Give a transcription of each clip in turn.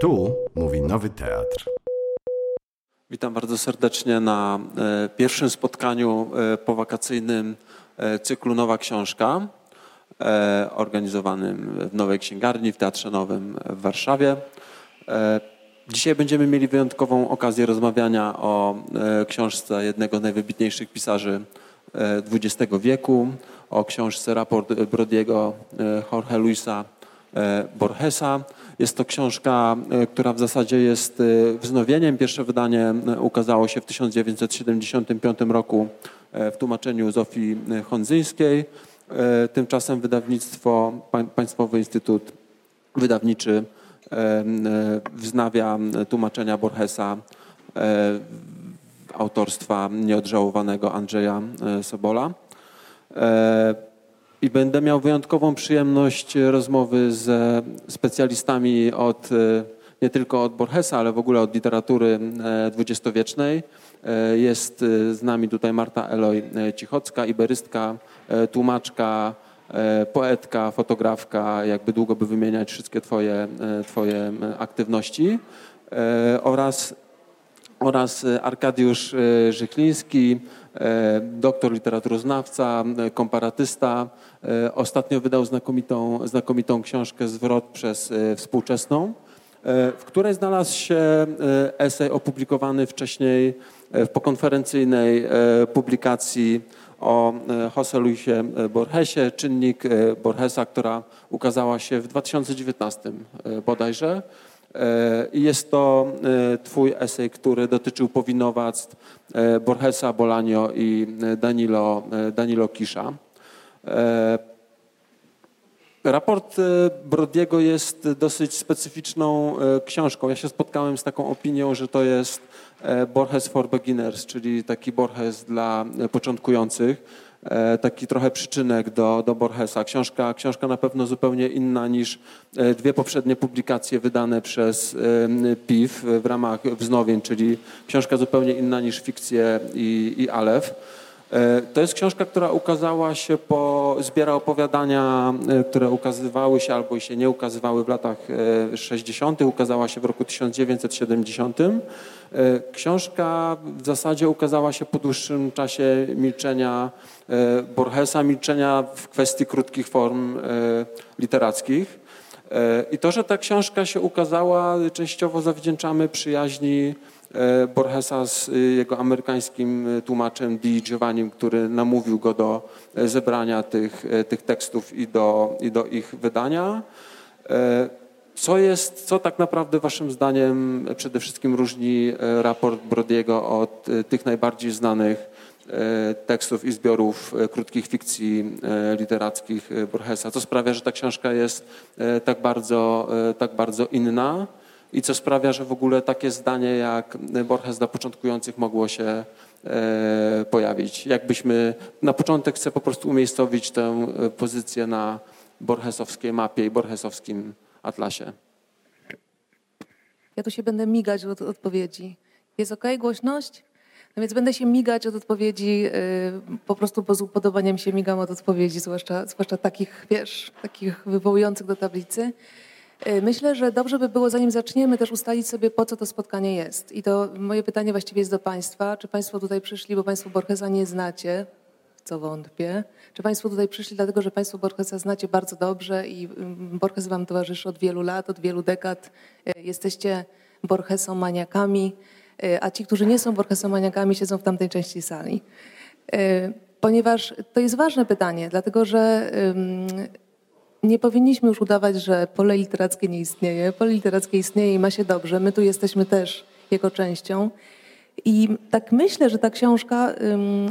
Tu mówi Nowy Teatr. Witam bardzo serdecznie na e, pierwszym spotkaniu e, powakacyjnym e, cyklu Nowa Książka, organizowanym w Nowej Księgarni w Teatrze Nowym w Warszawie. Dzisiaj będziemy mieli wyjątkową okazję rozmawiania o książce jednego z najwybitniejszych pisarzy XX wieku, o książce Raport Brodiego Jorge Luisa Borgesa. Jest to książka, e, która w zasadzie jest e, wznowieniem. Pierwsze wydanie e, ukazało się w 1975 roku w tłumaczeniu Zofii Honzyńskiej. E, Tymczasem wydawnictwo, Pań- Państwowy Instytut Wydawniczy wznawia tłumaczenia Borgesa autorstwa nieodżałowanego Andrzeja Sobola. E, I będę miał wyjątkową przyjemność rozmowy ze specjalistami od, e, nie tylko od Borgesa, ale w ogóle od literatury e, dwudziestowiecznej. E, Jest e, z nami tutaj Marta Eloj e, Cichocka, iberystka, e, tłumaczka, e, poetka, fotografka, jakby długo by wymieniać wszystkie twoje, e, twoje e, aktywności e, oraz oraz e, Arkadiusz e, Żychliński, e, doktor literaturoznawca, e, komparatysta. E, Ostatnio wydał znakomitą, znakomitą książkę Zwrot przez e, współczesną, e, w której znalazł się e, esej opublikowany wcześniej e, w pokonferencyjnej e, publikacji o e, Jose Luisie Borgesie, czynnik e, Borgesa, która ukazała się w 2019 e, bodajże. E, I jest to e, twój esej, który dotyczył powinowactw e, Borgesa Bolanio i Danilo, Danilo Kisza. Raport Brodiego jest dosyć specyficzną książką. Ja się spotkałem z taką opinią, że to jest Borges for Beginners, czyli taki Borges dla początkujących. E, Taki trochę przyczynek do, do Borgesa. Książka, książka na pewno zupełnie inna niż e, dwie poprzednie publikacje wydane przez e, PIF w ramach wznowień, czyli książka zupełnie inna niż fikcje i, i Alef. E, To jest książka, która ukazała się po, zbiera opowiadania, e, które ukazywały się albo się nie ukazywały w latach e, 60., ukazała się w roku 1970. E, Książka w zasadzie ukazała się po dłuższym czasie milczenia e, Borgesa, milczenia w kwestii krótkich form e, literackich. E, I to, że ta książka się ukazała, częściowo zawdzięczamy przyjaźni e, Borgesa z y, jego amerykańskim y, tłumaczem Di Giovannim, który namówił go do e, zebrania tych, e, tych tekstów i do, i do ich wydania. E, Co jest, co tak naprawdę waszym zdaniem przede wszystkim różni e, raport Brodiego od e, tych najbardziej znanych e, tekstów i zbiorów e, krótkich fikcji e, literackich e, Borgesa? Co sprawia, że ta książka jest e, tak bardzo, e, tak bardzo inna? I co sprawia, że w ogóle takie zdanie jak Borges dla początkujących mogło się e, pojawić? Jakbyśmy na początek chcę po prostu umiejscowić tę e, pozycję na borgesowskiej mapie i borgesowskim atlasie. Ja tu się będę migać od odpowiedzi. Jest ok, głośność? No więc będę się migać od odpowiedzi, yy, po prostu bo z upodobaniem się migam od odpowiedzi, zwłaszcza, zwłaszcza takich, wiesz, takich wywołujących do tablicy. Yy, Myślę, że dobrze by było, zanim zaczniemy, też ustalić sobie, po co to spotkanie jest. I to moje pytanie właściwie jest do Państwa. Czy Państwo tutaj przyszli, bo Państwo Borgesa nie znacie, co wątpię? Czy Państwo tutaj przyszli dlatego, że Państwo Borgesa znacie bardzo dobrze i ym, Borges Wam towarzyszy od wielu lat, od wielu dekad? Yy, Jesteście Borgesomaniakami, yy, a ci, którzy nie są Borgesomaniakami, siedzą w tamtej części sali. Ponieważ to jest ważne pytanie, dlatego że nie powinniśmy już udawać, że pole literackie nie istnieje. Pole literackie istnieje i ma się dobrze. My tu jesteśmy też jego częścią. I tak myślę, że ta książka,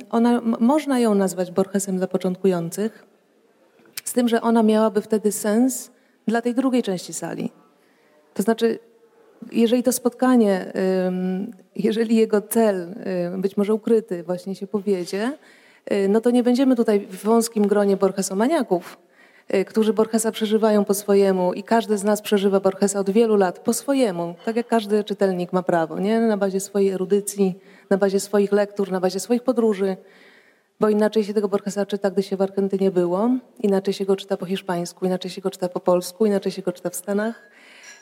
ona, można ją nazwać Borgesem dla początkujących, z tym, że ona miałaby wtedy sens dla tej drugiej części sali. To znaczy, jeżeli to spotkanie, jeżeli jego cel, ym, być może ukryty, właśnie się powiedzie, y, no to nie będziemy tutaj w wąskim gronie Borgesomaniaków, y, którzy Borgesa przeżywają po swojemu i każdy z nas przeżywa Borgesa od wielu lat po swojemu, tak jak każdy czytelnik ma prawo, nie? na bazie swojej erudycji, na bazie swoich lektur, na bazie swoich podróży, bo inaczej się tego Borgesa czyta, gdy się w Argentynie było, inaczej się go czyta po hiszpańsku, inaczej się go czyta po polsku, inaczej się go czyta w Stanach.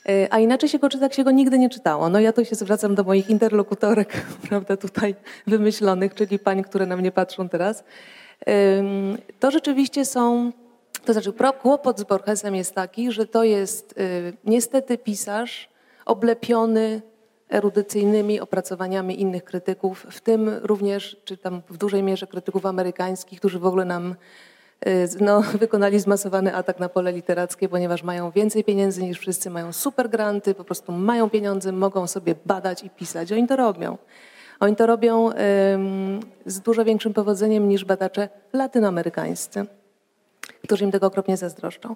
E, a inaczej się go czyta, jak się go nigdy nie czytało. No ja tu się zwracam do moich interlokutorek, prawda, tutaj wymyślonych, czyli pań, które na mnie patrzą teraz. To rzeczywiście są, to znaczy kłopot z Borgesem jest taki, że to jest y, niestety pisarz oblepiony erudycyjnymi opracowaniami innych krytyków, w tym również, czy tam w dużej mierze krytyków amerykańskich, którzy w ogóle nam y, no, wykonali zmasowany atak na pole literackie, ponieważ mają więcej pieniędzy niż wszyscy, mają super granty, po prostu mają pieniądze, mogą sobie badać i pisać. Oni to robią. Oni to robią z dużo większym powodzeniem niż badacze latynoamerykańscy, którzy im tego okropnie zazdroszczą.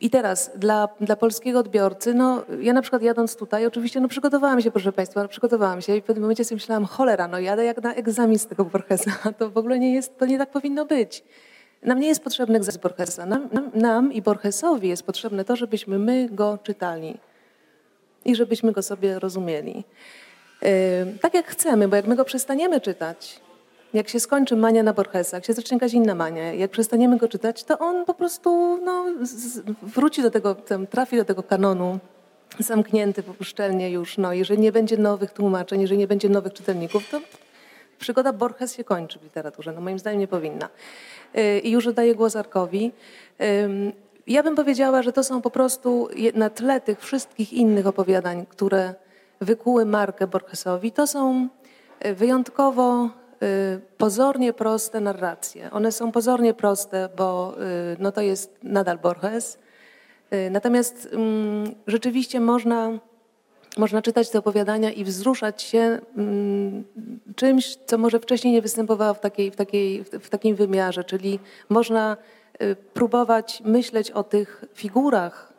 I teraz dla, dla polskiego odbiorcy, no ja na przykład jadąc tutaj, oczywiście no przygotowałam się, proszę Państwa, przygotowałam się i w pewnym momencie sobie myślałam, cholera, no jadę jak na egzamin z tego Borgesa, to w ogóle nie jest, to nie tak powinno być. Nam nie jest potrzebny egzamin z Borgesa, nam, nam, nam i Borgesowi jest potrzebne to, żebyśmy my go czytali i żebyśmy go sobie rozumieli. Tak jak chcemy, bo jak my go przestaniemy czytać, jak się skończy mania na Borgesa, jak się zacznie jakaś inna mania, jak przestaniemy go czytać, to on po prostu no, wróci do tego, tam, trafi do tego kanonu zamknięty szczelnie już. No, jeżeli nie będzie nowych tłumaczeń, jeżeli nie będzie nowych czytelników, to przygoda Borges się kończy w literaturze. No, moim zdaniem nie powinna. Y, I już oddaję głos Arkowi. Ja bym powiedziała, że to są po prostu na tle tych wszystkich innych opowiadań, które wykuły markę Borgesowi, to są e, wyjątkowo pozornie proste narracje. One są pozornie proste, bo e, no to jest nadal Borges. Natomiast mm, rzeczywiście można, można czytać te opowiadania i wzruszać się mm, czymś, co może wcześniej nie występowało w, takiej, w, takiej, w takim wymiarze, czyli można Y, próbować myśleć o tych figurach,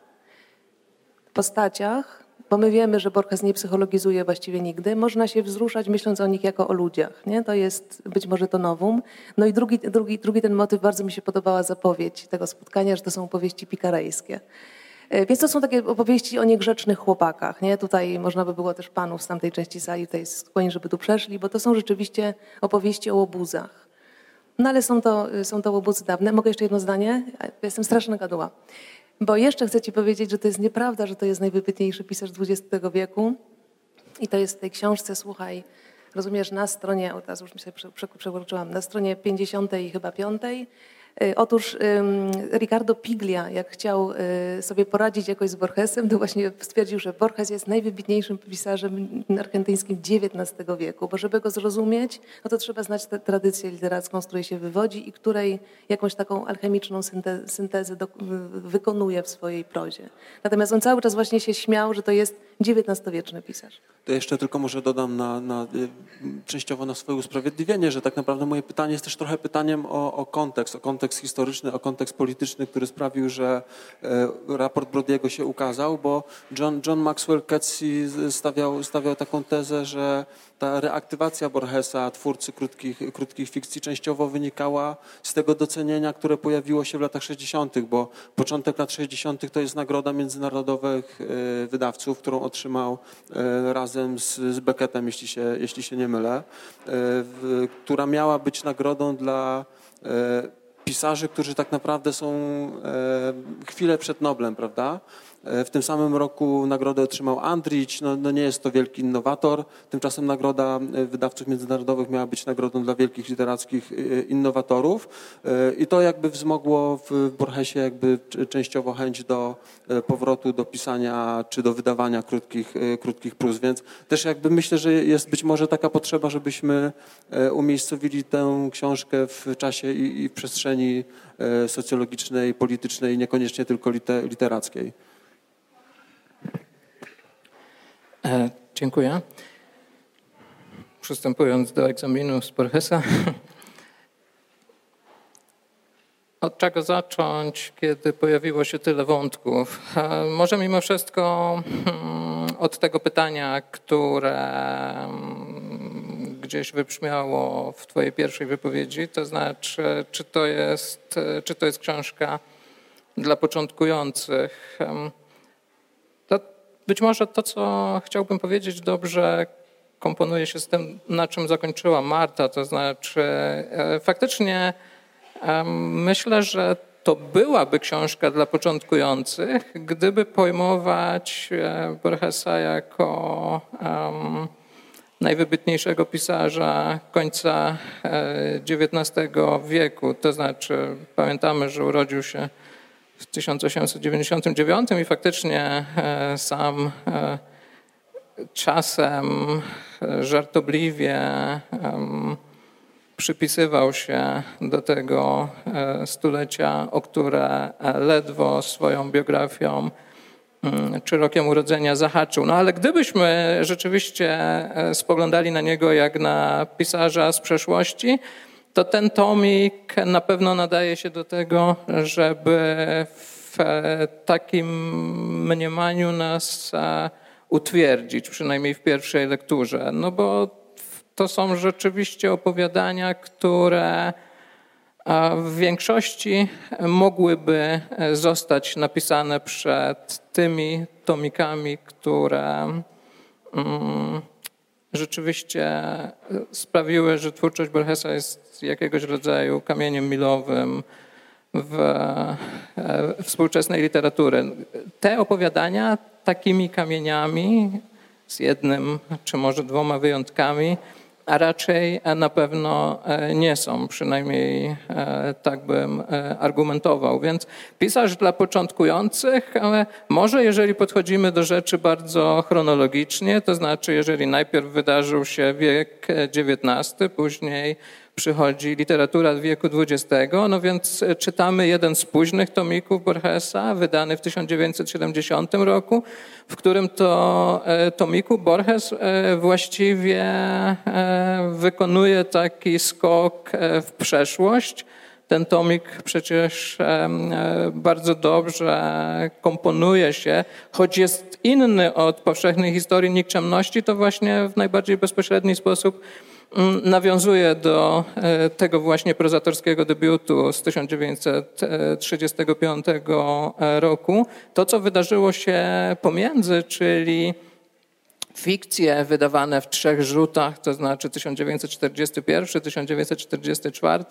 postaciach, bo my wiemy, że Borges nie psychologizuje właściwie nigdy, można się wzruszać myśląc o nich jako o ludziach. Nie? To jest być może to nowum. No i drugi, drugi, drugi ten motyw, bardzo mi się podobała zapowiedź tego spotkania, że to są opowieści pikarejskie. Y, więc to są takie opowieści o niegrzecznych chłopakach. Nie? Tutaj można by było też panów z tamtej części sali tutaj skłonić, żeby tu przeszli, bo to są rzeczywiście opowieści o łobuzach. No ale są to, są to łobuzy dawne. Mogę jeszcze jedno zdanie? Jestem straszna gaduła. Bo jeszcze chcę ci powiedzieć, że to jest nieprawda, że to jest najwybitniejszy pisarz XX wieku. I to jest w tej książce, słuchaj, rozumiesz, na stronie, o teraz już mi się przekroczyłam, na stronie 50 i chyba 5 Y, otóż Ricardo Piglia, jak chciał y, sobie poradzić jakoś z Borgesem, to właśnie stwierdził, że Borges jest najwybitniejszym pisarzem argentyńskim XIX wieku, bo żeby go zrozumieć, no to trzeba znać tę tradycję literacką, z której się wywodzi i której jakąś taką alchemiczną syntezę do, wykonuje w swojej prozie. Natomiast on cały czas właśnie się śmiał, że to jest XIX-wieczny pisarz. To jeszcze tylko może dodam na, na, y, częściowo na swoje usprawiedliwienie, że tak naprawdę moje pytanie jest też trochę pytaniem o, o kontekst, o kontekst historyczny, o kontekst polityczny, który sprawił, że e, raport Brodiego się ukazał, bo John, John Maxwell Ketsey stawiał, stawiał taką tezę, że ta reaktywacja Borgesa, twórcy krótkich, krótkich fikcji, częściowo wynikała z tego docenienia, które pojawiło się w latach 60., bo początek lat 60. to jest nagroda międzynarodowych e, wydawców, którą otrzymał e, razem z, z Beckettem, jeśli się, jeśli się nie mylę, e, która miała być nagrodą dla pisarzy, którzy tak naprawdę są chwilę przed Noblem, prawda? E, w tym samym roku nagrodę otrzymał Andrich, no, no, nie jest to wielki innowator. Tymczasem nagroda e, wydawców międzynarodowych miała być nagrodą dla wielkich literackich e, innowatorów. I to jakby wzmogło w Borgesie jakby częściowo chęć do powrotu do pisania czy do wydawania krótkich, krótkich prus. Więc też jakby myślę, że jest być może taka potrzeba, żebyśmy umiejscowili tę książkę w czasie i w przestrzeni socjologicznej, politycznej, niekoniecznie tylko literackiej. E, dziękuję. Przystępując do egzaminu z Borgesa. Od czego zacząć, kiedy pojawiło się tyle wątków? E, może mimo wszystko hmm, od tego pytania, które hmm, gdzieś wybrzmiało w Twojej pierwszej wypowiedzi, to znaczy, czy to jest, czy to jest książka dla początkujących? Być może to, co chciałbym powiedzieć, dobrze komponuje się z tym, na czym zakończyła Marta, to znaczy e, faktycznie myślę, że to byłaby książka dla początkujących, gdyby pojmować Borgesa jako um, najwybitniejszego pisarza końca XIX wieku. To znaczy, pamiętamy, że urodził się w 1899 i faktycznie sam czasem żartobliwie przypisywał się do tego e, stulecia, o które ledwo swoją biografią czy rokiem urodzenia zahaczył. No ale gdybyśmy rzeczywiście e, spoglądali na niego jak na pisarza z przeszłości, to ten tomik na pewno nadaje się do tego, żeby w e, takim mniemaniu nas utwierdzić, przynajmniej w pierwszej lekturze. No bo to są rzeczywiście opowiadania, które w większości mogłyby zostać napisane przed tymi tomikami, które mm, rzeczywiście sprawiły, że twórczość Borgesa jest jakiegoś rodzaju kamieniem milowym w współczesnej literatury. Te opowiadania takimi kamieniami, z jednym czy może dwoma wyjątkami, a raczej na pewno e, nie są, przynajmniej e, tak bym e, argumentował. Więc pisarz dla początkujących, może jeżeli podchodzimy do rzeczy bardzo chronologicznie, to znaczy jeżeli najpierw wydarzył się wiek XIX, później przychodzi literatura wieku XX, no więc czytamy jeden z późnych tomików Borgesa, wydany w 1970 roku, w którym to e, tomiku Borges e, właściwie e, wykonuje taki skok w przeszłość. Ten tomik przecież bardzo dobrze komponuje się, choć jest inny od powszechnej historii nikczemności, to właśnie w najbardziej bezpośredni sposób nawiązuje do e, tego właśnie prozatorskiego debiutu z 1935 e, roku. To, co wydarzyło się pomiędzy, czyli fikcje wydawane w trzech rzutach, to znaczy 1941, 1944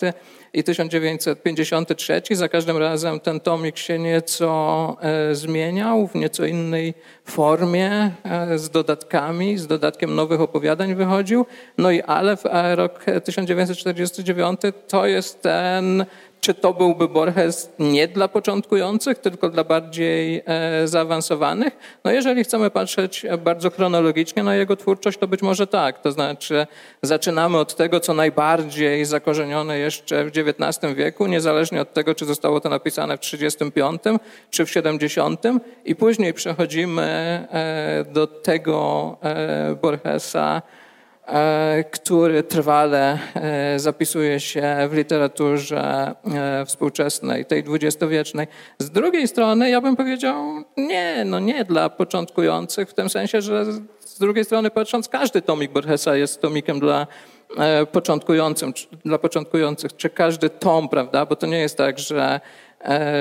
i 1953. Za każdym razem ten tomik się nieco e, zmieniał w nieco innej formie, e, z dodatkami, z dodatkiem nowych opowiadań wychodził. No i ale w rok 1949 to jest ten czy to byłby Borges nie dla początkujących, tylko dla bardziej e, zaawansowanych? No jeżeli chcemy patrzeć bardzo chronologicznie na jego twórczość, to być może tak. To znaczy zaczynamy od tego, co najbardziej zakorzenione jeszcze w XIX wieku, niezależnie od tego, czy zostało to napisane w 35 czy w 70 i później przechodzimy e, do tego e, Borgesa, który trwale e, zapisuje się w literaturze e, współczesnej, tej dwudziestowiecznej. Z drugiej strony ja bym powiedział nie, no nie dla początkujących, w tym sensie, że z drugiej strony patrząc, każdy tomik Borgesa jest tomikiem dla początkującym, dla początkujących, czy każdy tom, prawda, bo to nie jest tak, że,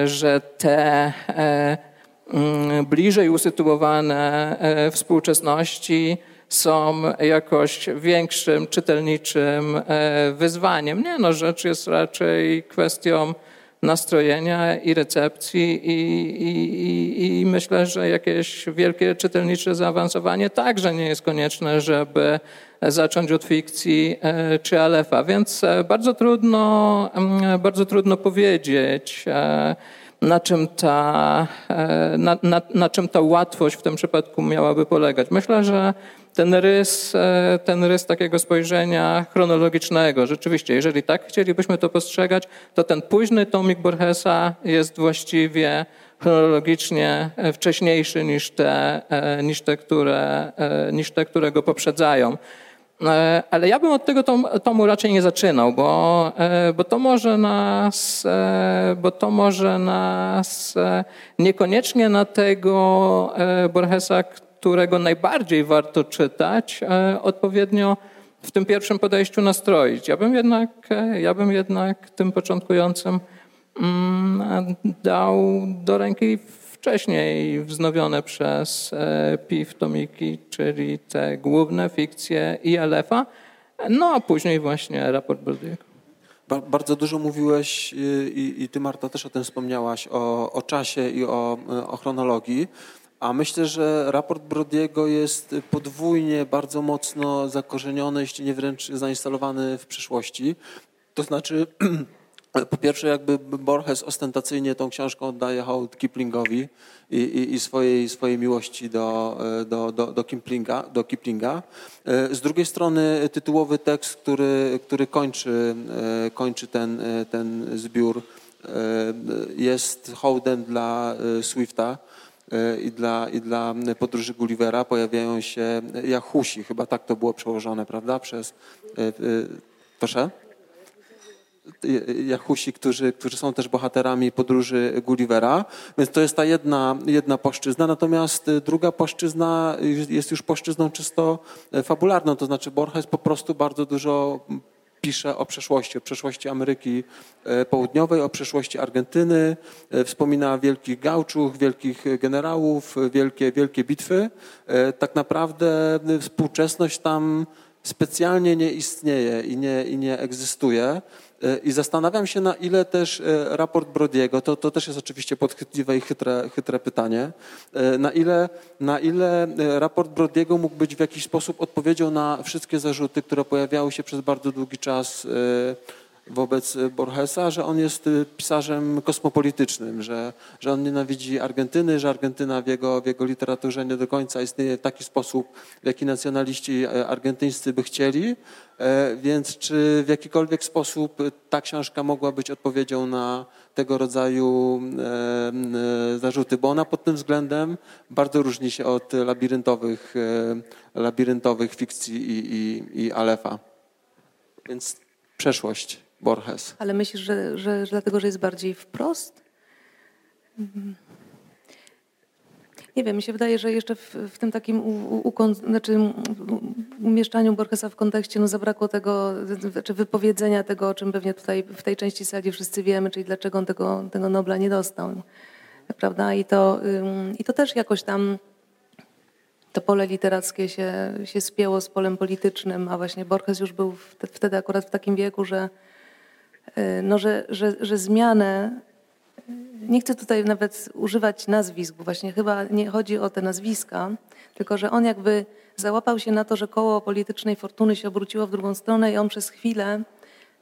że te mm, bliżej usytuowane współczesności są jakoś większym czytelniczym e, wyzwaniem. Nie, no rzecz jest raczej kwestią nastrojenia i recepcji i, i, i, myślę, że jakieś wielkie czytelnicze zaawansowanie także nie jest konieczne, żeby zacząć od fikcji e, czy Alefa. Więc e, bardzo trudno, bardzo trudno powiedzieć, na czym, ta, na, na, na czym ta łatwość w tym przypadku miałaby polegać. Myślę, że ten rys, e, ten rys takiego spojrzenia chronologicznego. Rzeczywiście, jeżeli tak chcielibyśmy to postrzegać, to ten późny tomik Borgesa jest właściwie chronologicznie e, wcześniejszy niż te, e, niż te, które, niż te które go poprzedzają. Ale ja bym od tego tomu raczej nie zaczynał, bo, bo to może nas, bo to może nas niekoniecznie na tego Borgesa, którego najbardziej warto czytać, e, odpowiednio w tym pierwszym podejściu nastroić. Ja bym jednak, e, ja bym jednak tym początkującym mm, dał do ręki wcześniej wznowione przez e, PIF tomiki, czyli te główne fikcje ILF-a, no a później właśnie raport Brodyego. Bardzo dużo mówiłeś i, i ty Marta też o tym wspomniałaś, o, o czasie i o, o chronologii. A myślę, że raport Brodiego jest podwójnie bardzo mocno zakorzeniony, jeśli nie wręcz zainstalowany w przyszłości. To znaczy, po pierwsze, jakby Borges ostentacyjnie tą książką oddaje hołd Kiplingowi i, i, i swojej, swojej miłości do, do, do, do, Kiplinga, do Kiplinga. Z drugiej strony tytułowy tekst, który, który kończy, kończy ten, ten zbiór, jest hołdem dla Swifta E, i dla, i dla podróży Gullivera pojawiają się Jahusi, chyba tak to było przełożone, prawda, przez... E, e, proszę? Jahusi, którzy, którzy są też bohaterami podróży Gullivera. Więc to jest ta jedna, jedna płaszczyzna. Natomiast druga płaszczyzna jest już płaszczyzną czysto fabularną, to znaczy Borges po prostu bardzo dużo pisze o przeszłości, o przeszłości Ameryki e, Południowej, o przeszłości Argentyny, e, wspomina wielkich gałczów, wielkich generałów, wielkie, wielkie bitwy. E, tak naprawdę współczesność tam specjalnie nie istnieje i nie, i nie egzystuje. E, I zastanawiam się, na ile też e, raport Brodiego, to, to też jest oczywiście podchwytliwe i chytre, chytre pytanie, e, na ile, na ile raport Brodiego mógł być w jakiś sposób odpowiedzią na wszystkie zarzuty, które pojawiały się przez bardzo długi czas wobec Borgesa, że on jest pisarzem kosmopolitycznym, że, że on nienawidzi Argentyny, że Argentyna w jego, w jego literaturze nie do końca istnieje w taki sposób, w jaki nacjonaliści argentyńscy by chcieli. E, więc czy w jakikolwiek sposób ta książka mogła być odpowiedzią na tego rodzaju e, e, zarzuty? Bo ona pod tym względem bardzo różni się od labiryntowych, labiryntowych fikcji i, i, i Alefa. Więc przeszłość. Borges. Ale myślisz, że, że, że dlatego, że jest bardziej wprost? Mhm. Nie wiem, mi się wydaje, że jeszcze w, w tym takim u, u, znaczy, umieszczaniu Borgesa w kontekście no, zabrakło tego, znaczy wypowiedzenia tego, o czym pewnie tutaj w tej części sali wszyscy wiemy, czyli dlaczego on tego, tego Nobla nie dostał. Prawda? I to, I to też jakoś tam to pole literackie się, się spięło z polem politycznym, a właśnie Borges już był wtedy akurat w takim wieku, że no, że, że, że zmianę, nie chcę tutaj nawet używać nazwisk, bo właśnie chyba nie chodzi o te nazwiska, tylko że on jakby załapał się na to, że koło politycznej fortuny się obróciło w drugą stronę i on przez chwilę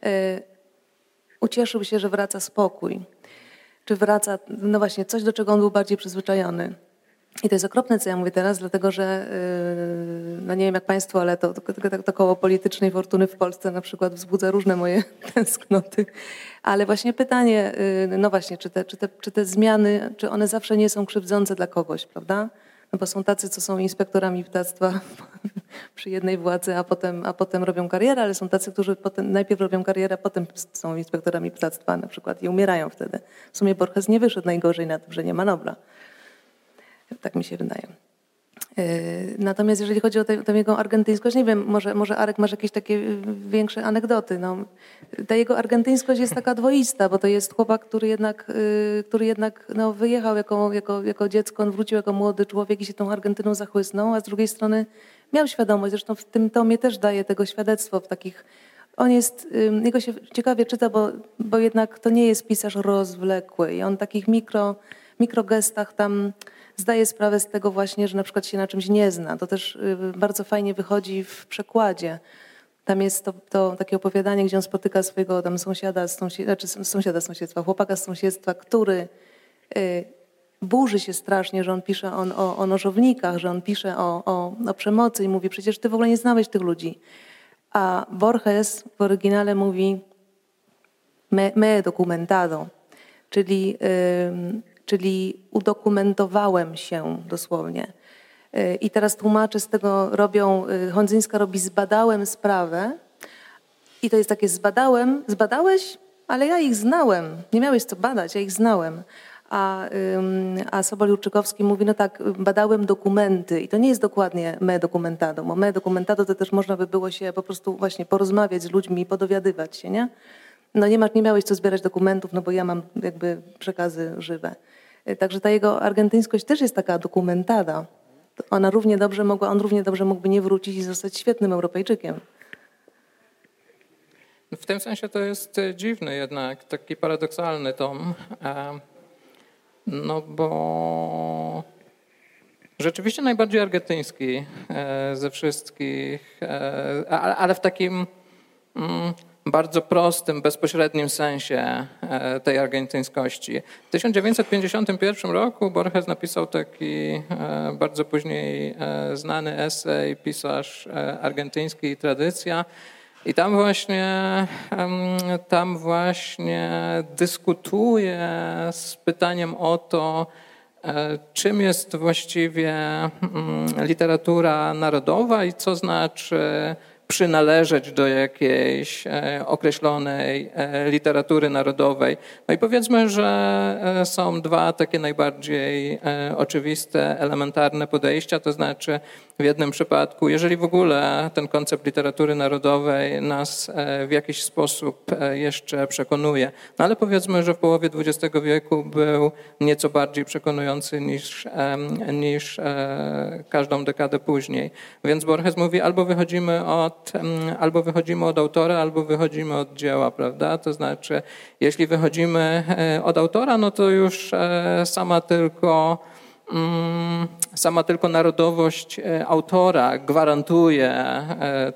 y, ucieszył się, że wraca spokój. Czy wraca, no właśnie, coś, do czego on był bardziej przyzwyczajony. I to jest okropne, co ja mówię teraz, dlatego że, yy, no nie wiem jak Państwo, ale to, to, to koło politycznej fortuny w Polsce na przykład wzbudza różne moje tęsknoty. Ale właśnie pytanie, yy, no właśnie, czy te, czy, te, czy te zmiany, czy one zawsze nie są krzywdzące dla kogoś, prawda? No bo są tacy, co są inspektorami ptactwa przy jednej władzy, a potem, a potem robią karierę, ale są tacy, którzy potem, najpierw robią karierę, a potem są inspektorami ptactwa na przykład i umierają wtedy. W sumie Borges nie wyszedł najgorzej na tym, że nie ma Nobla. Tak mi się wydaje. E, natomiast jeżeli chodzi o tę, jego argentyńskość, nie wiem, może, może Arek masz jakieś takie większe anegdoty. No, ta jego argentyńskość jest taka dwoista, bo to jest chłopak, który jednak, y, który jednak no, wyjechał jako, jako, jako dziecko, on wrócił jako młody człowiek i się tą Argentyną zachłysnął, a z drugiej strony miał świadomość, zresztą w tym tomie też daje tego świadectwo w takich on jest, jego się ciekawie czyta, bo, bo jednak to nie jest pisarz rozwlekły i on takich mikro, mikrogestach tam zdaje sprawę z tego właśnie, że na przykład się na czymś nie zna. To też y, bardzo fajnie wychodzi w przekładzie. Tam jest to, to takie opowiadanie, gdzie on spotyka swojego tam sąsiada, z sąsiedztwa, znaczy sąsiada z sąsiedztwa, chłopaka z sąsiedztwa, który y, burzy się strasznie, że on pisze on, o, o nożownikach, że on pisze o, o, o przemocy i mówi, przecież ty w ogóle nie znałeś tych ludzi. A Borges w oryginale mówi me, me documentado, czyli czyli udokumentowałem się dosłownie. Y, I teraz tłumacze z tego robią, y, Hondzyńska robi zbadałem sprawę i to jest takie zbadałem, zbadałeś, ale ja ich znałem. Nie miałeś co badać, ja ich znałem. A, a Sobol Jurczykowski mówi, no tak, badałem dokumenty i to nie jest dokładnie me documentado, bo me documentado to też można by było się po prostu właśnie porozmawiać z ludźmi, podowiadywać się, nie? No nie, masz, nie miałeś co zbierać dokumentów, no bo ja mam jakby przekazy żywe. Także ta jego argentyńskość też jest taka dokumentada. Ona równie dobrze mogła, on równie dobrze mógłby nie wrócić i zostać świetnym Europejczykiem. W tym sensie to jest dziwny jednak, taki paradoksalny tom, no bo rzeczywiście najbardziej argentyński ze wszystkich, ale w takim mm, bardzo prostym, bezpośrednim sensie e, tej argentyńskości. W 1951 roku Borges napisał taki e, bardzo później e, znany esej, pisarz argentyński i tradycja. I tam właśnie, tam właśnie dyskutuje z pytaniem o to, czym jest właściwie mm, literatura narodowa i co znaczy przynależeć do jakiejś e, określonej e, literatury narodowej. No i powiedzmy, że e, są dwa takie najbardziej oczywiste, elementarne podejścia, to znaczy w jednym przypadku, jeżeli w ogóle ten koncept literatury narodowej nas w jakiś sposób jeszcze przekonuje, no ale powiedzmy, że w połowie XX wieku był nieco bardziej przekonujący niż, niż każdą dekadę później. Więc Borges mówi, albo wychodzimy od albo wychodzimy od autora, albo wychodzimy od dzieła, prawda? To znaczy, jeśli wychodzimy e, od autora, no to już e, sama tylko sama tylko narodowość e, autora gwarantuje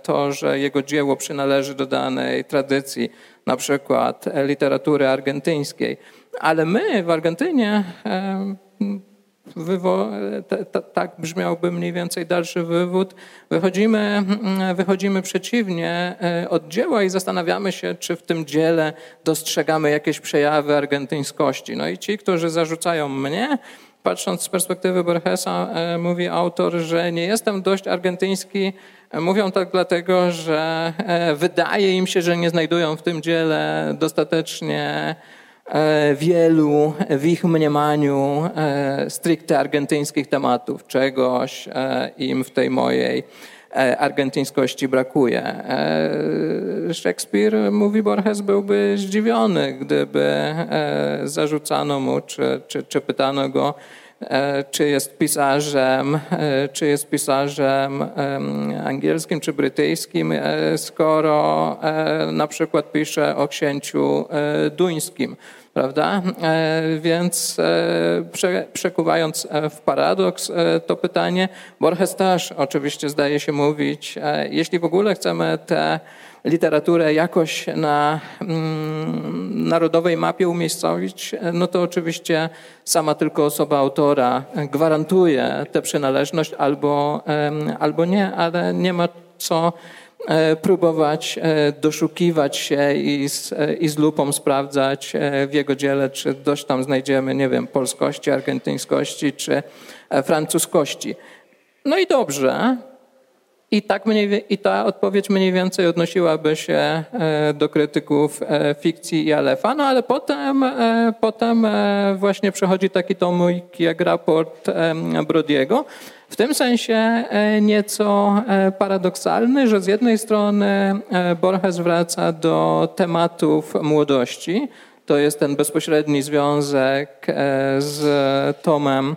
to, że jego dzieło przynależy do danej tradycji, na przykład literatury argentyńskiej. Ale my w Argentynie Wywo tak brzmiałby mniej więcej dalszy wywód. Wychodzimy, mm, wychodzimy przeciwnie e, od dzieła i zastanawiamy się, czy w tym dziele dostrzegamy jakieś przejawy argentyńskości. No i ci, którzy zarzucają mnie, patrząc z perspektywy Borgesa, e, mówi autor, że nie jestem dość argentyński. E, mówią tak dlatego, że wydaje im się, że nie znajdują w tym dziele dostatecznie E, wielu w ich mniemaniu e, stricte argentyńskich tematów, czegoś e, im w tej mojej argentyńskości brakuje. Szekspir, mówi Borges, byłby zdziwiony, gdyby zarzucano mu, czy, czy, czy pytano go, czy jest pisarzem, czy jest pisarzem angielskim czy brytyjskim, skoro na przykład pisze o księciu duńskim prawda? E, więc e, przekuwając e, w paradoks to pytanie, Borges też oczywiście zdaje się mówić, jeśli w ogóle chcemy tę literaturę jakoś na mm, narodowej mapie umiejscowić, no to oczywiście sama tylko osoba autora gwarantuje tę przynależność albo, albo nie, ale nie ma co próbować e, doszukiwać się i z, e, i z lupą sprawdzać w jego dziele, czy dość tam znajdziemy, nie wiem, polskości, argentyńskości czy francuskości. No i dobrze. I, tak mniej, I ta odpowiedź mniej więcej odnosiłaby się do krytyków fikcji i Alefa, no ale potem, potem właśnie przechodzi taki tomik jak raport Brodiego, w tym sensie e, nieco e, paradoksalny, że z jednej strony e, Borges wraca do tematów młodości, to jest ten bezpośredni związek z tomem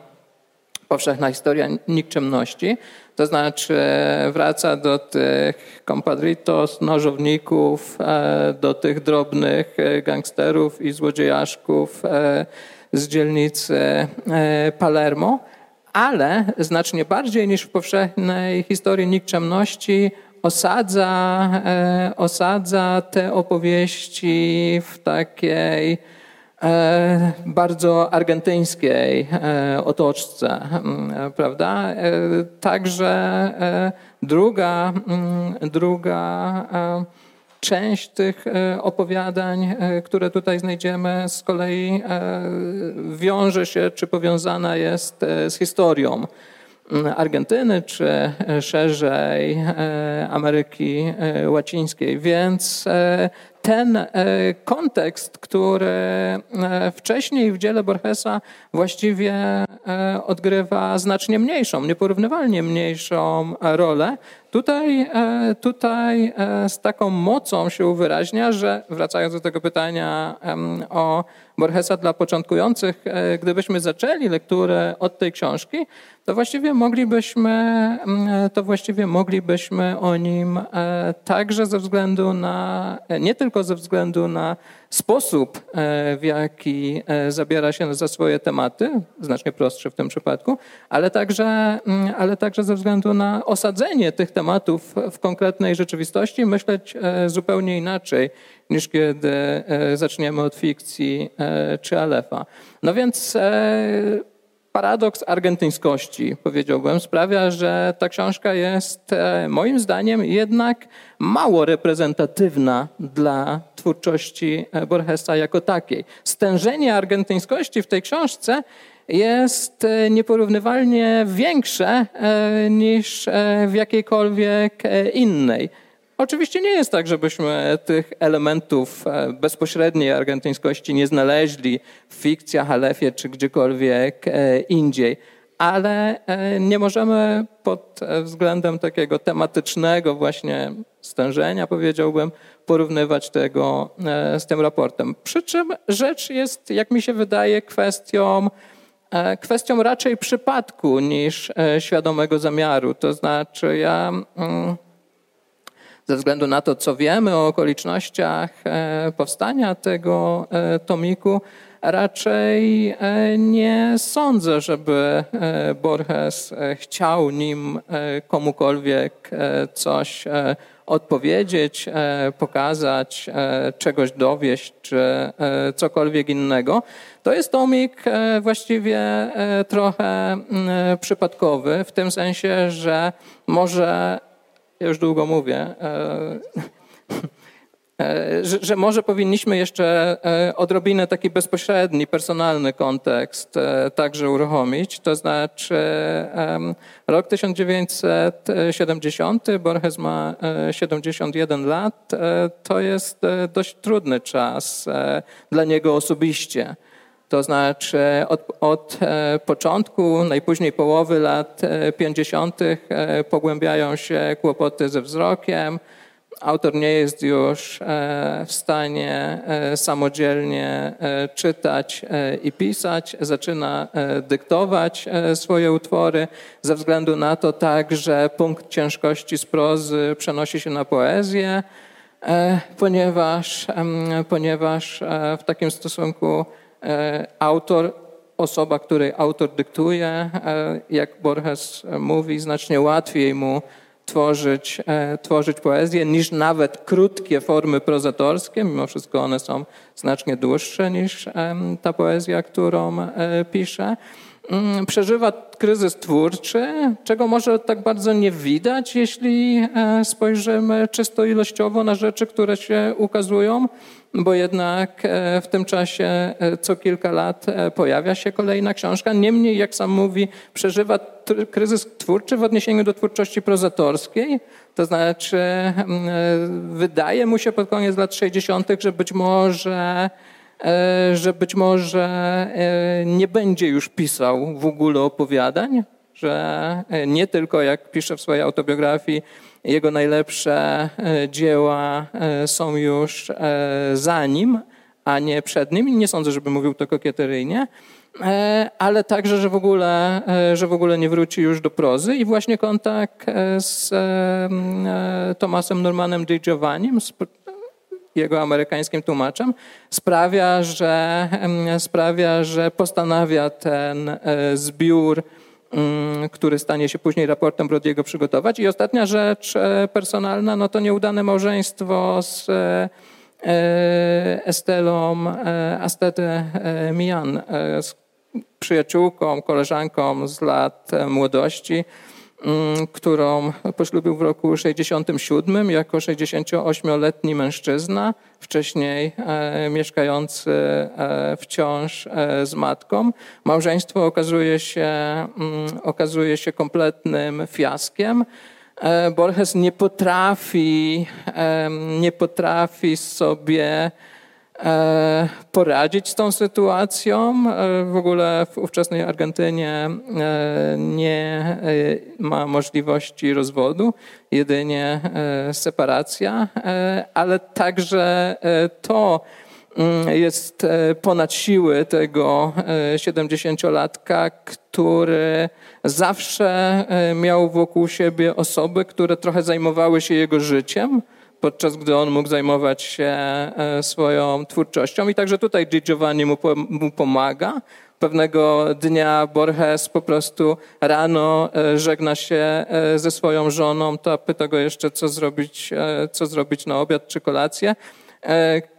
Powszechna historia nikczemności, to znaczy wraca do tych compadritos, nożowników, do tych drobnych gangsterów i złodziejaszków z dzielnicy Palermo. Ale znacznie bardziej niż w powszechnej historii nikczemności osadza, e, osadza te opowieści w takiej e, bardzo argentyńskiej e, otoczce, mm, prawda? Także druga, mm, druga Część tych e, opowiadań, e, które tutaj znajdziemy, z kolei e, wiąże się czy powiązana jest z historią Argentyny, czy szerzej Ameryki Łacińskiej. Więc ten kontekst, który wcześniej w dziele Borgesa właściwie odgrywa znacznie mniejszą, nieporównywalnie mniejszą rolę, Tutaj, e, tutaj e, z taką mocą się uwyraźnia, że wracając do tego pytania o Borgesa dla początkujących, e, gdybyśmy zaczęli lekturę od tej książki, to właściwie moglibyśmy, mm, to właściwie moglibyśmy o nim także ze względu na, nie tylko ze względu na sposób, w jaki zabiera się za swoje tematy, znacznie prostszy w tym przypadku, ale także, mm, ale także ze względu na osadzenie tych tematów w konkretnej rzeczywistości, myśleć zupełnie inaczej niż kiedy e, zaczniemy od fikcji e, czy Alefa. No więc e, paradoks argentyńskości, powiedziałbym, sprawia, że ta książka jest moim zdaniem jednak mało reprezentatywna dla twórczości Borgesa jako takiej. Stężenie argentyńskości w tej książce jest nieporównywalnie większe niż w jakiejkolwiek innej. Oczywiście nie jest tak, żebyśmy tych elementów e, bezpośredniej argentyńskości nie znaleźli w fikcjach, Alefie czy gdziekolwiek e, indziej, ale e, nie możemy pod względem takiego tematycznego właśnie stężenia, powiedziałbym, porównywać tego z tym raportem. Przy czym rzecz jest, jak mi się wydaje, kwestią kwestią raczej przypadku niż świadomego zamiaru. To znaczy, ja mm, ze względu na to, co wiemy o okolicznościach e, powstania tego e, tomiku, raczej e, nie sądzę, żeby Borges chciał nim komukolwiek coś odpowiedzieć, pokazać, czegoś dowieść, czy cokolwiek innego. To jest tomik właściwie trochę przypadkowy, w tym sensie, że może ja już długo mówię, e, e, że, że, może powinniśmy jeszcze e, odrobinę taki bezpośredni, personalny kontekst także uruchomić. To znaczy rok 1970, Borges ma 71 lat, to jest dość trudny czas dla niego osobiście. To znaczy od, od, e, początku, najpóźniej połowy lat 50. E, e, pogłębiają się kłopoty ze wzrokiem. Autor nie jest już w stanie samodzielnie czytać i pisać, zaczyna dyktować swoje utwory. Ze względu na to także punkt ciężkości z prozy przenosi się na poezję, ponieważ, ponieważ w takim stosunku autor, osoba, której autor dyktuje, e, jak Borges mówi, znacznie łatwiej mu tworzyć, e, tworzyć poezję niż nawet krótkie formy prozatorskie. Mimo wszystko one są znacznie dłuższe niż ta poezja, którą pisze. Mm, przeżywa kryzys twórczy, czego może tak bardzo nie widać, jeśli spojrzymy czysto ilościowo na rzeczy, które się ukazują bo jednak e, w tym czasie e, co kilka lat e, pojawia się kolejna książka. Niemniej, jak sam mówi, przeżywa kryzys twórczy w odniesieniu do twórczości prozatorskiej. To znaczy, wydaje mu się pod koniec lat 60., że być może że być może nie będzie już pisał w ogóle opowiadań, że nie tylko jak pisze w swojej autobiografii, jego najlepsze e, dzieła e, są już e, za nim, a nie przed nim. Nie sądzę, żeby mówił to kokieteryjnie, ale także, że w ogóle, że w ogóle nie wróci już do prozy. I właśnie kontakt z Tomasem Normanem Di Giovannim, jego amerykańskim tłumaczem, sprawia, że, sprawia, że postanawia ten zbiór Mm, który stanie się później raportem Brodiego przygotować. I ostatnia rzecz e, personalna, no to nieudane małżeństwo z e, e, Estelą Astete Mian, z przyjaciółką, koleżanką z lat młodości. Mm, którą poślubił w roku 67 jako 68-letni mężczyzna, wcześniej e, mieszkający e, wciąż e, z matką. Małżeństwo okazuje się, mm, okazuje się kompletnym fiaskiem. Borges nie potrafi, nie potrafi sobie poradzić z tą sytuacją. E, w ogóle w ówczesnej Argentynie nie ma możliwości rozwodu, jedynie separacja, ale także to, Mm, jest e, ponad siły tego 70-latka, e, który zawsze e, miał wokół siebie osoby, które trochę zajmowały się jego życiem, podczas gdy on mógł zajmować się swoją twórczością. I także tutaj Di Giovanni mu, mu pomaga. Pewnego dnia Borges po prostu rano żegna się ze swoją żoną, to pyta go jeszcze, co zrobić, co zrobić na obiad czy kolację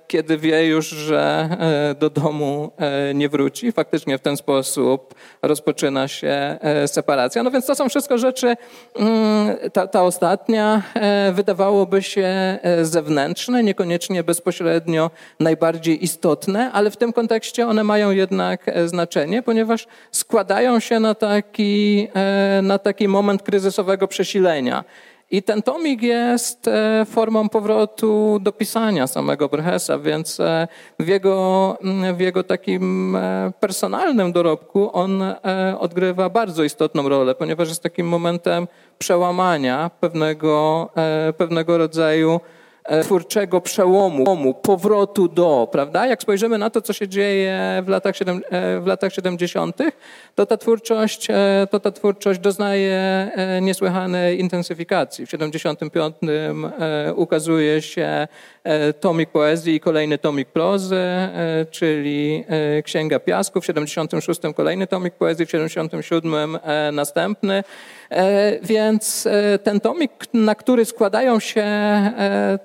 kiedy wie już, że e, do domu e, nie wróci. Faktycznie w ten sposób rozpoczyna się e, separacja. No więc to są wszystko rzeczy, mm, ta, ta ostatnia wydawałoby się zewnętrzne, niekoniecznie bezpośrednio najbardziej istotne, ale w tym kontekście one mają jednak znaczenie, ponieważ składają się na taki, na taki moment kryzysowego przesilenia. I ten tomik jest e, formą powrotu do pisania samego Borgesa, więc e, w jego, w jego takim e, personalnym dorobku on odgrywa bardzo istotną rolę, ponieważ jest takim momentem przełamania pewnego, pewnego rodzaju twórczego przełomu, powrotu do, prawda? Jak spojrzymy na to, co się dzieje w latach, 7, e, w latach 70., to ta twórczość, e, to ta twórczość doznaje niesłychanej intensyfikacji. W 75 ukazuje się tomik poezji i kolejny tomik prozy, czyli Księga Piasku. W 76 kolejny tomik poezji, w 77 następny. Więc ten tomik, na który składają się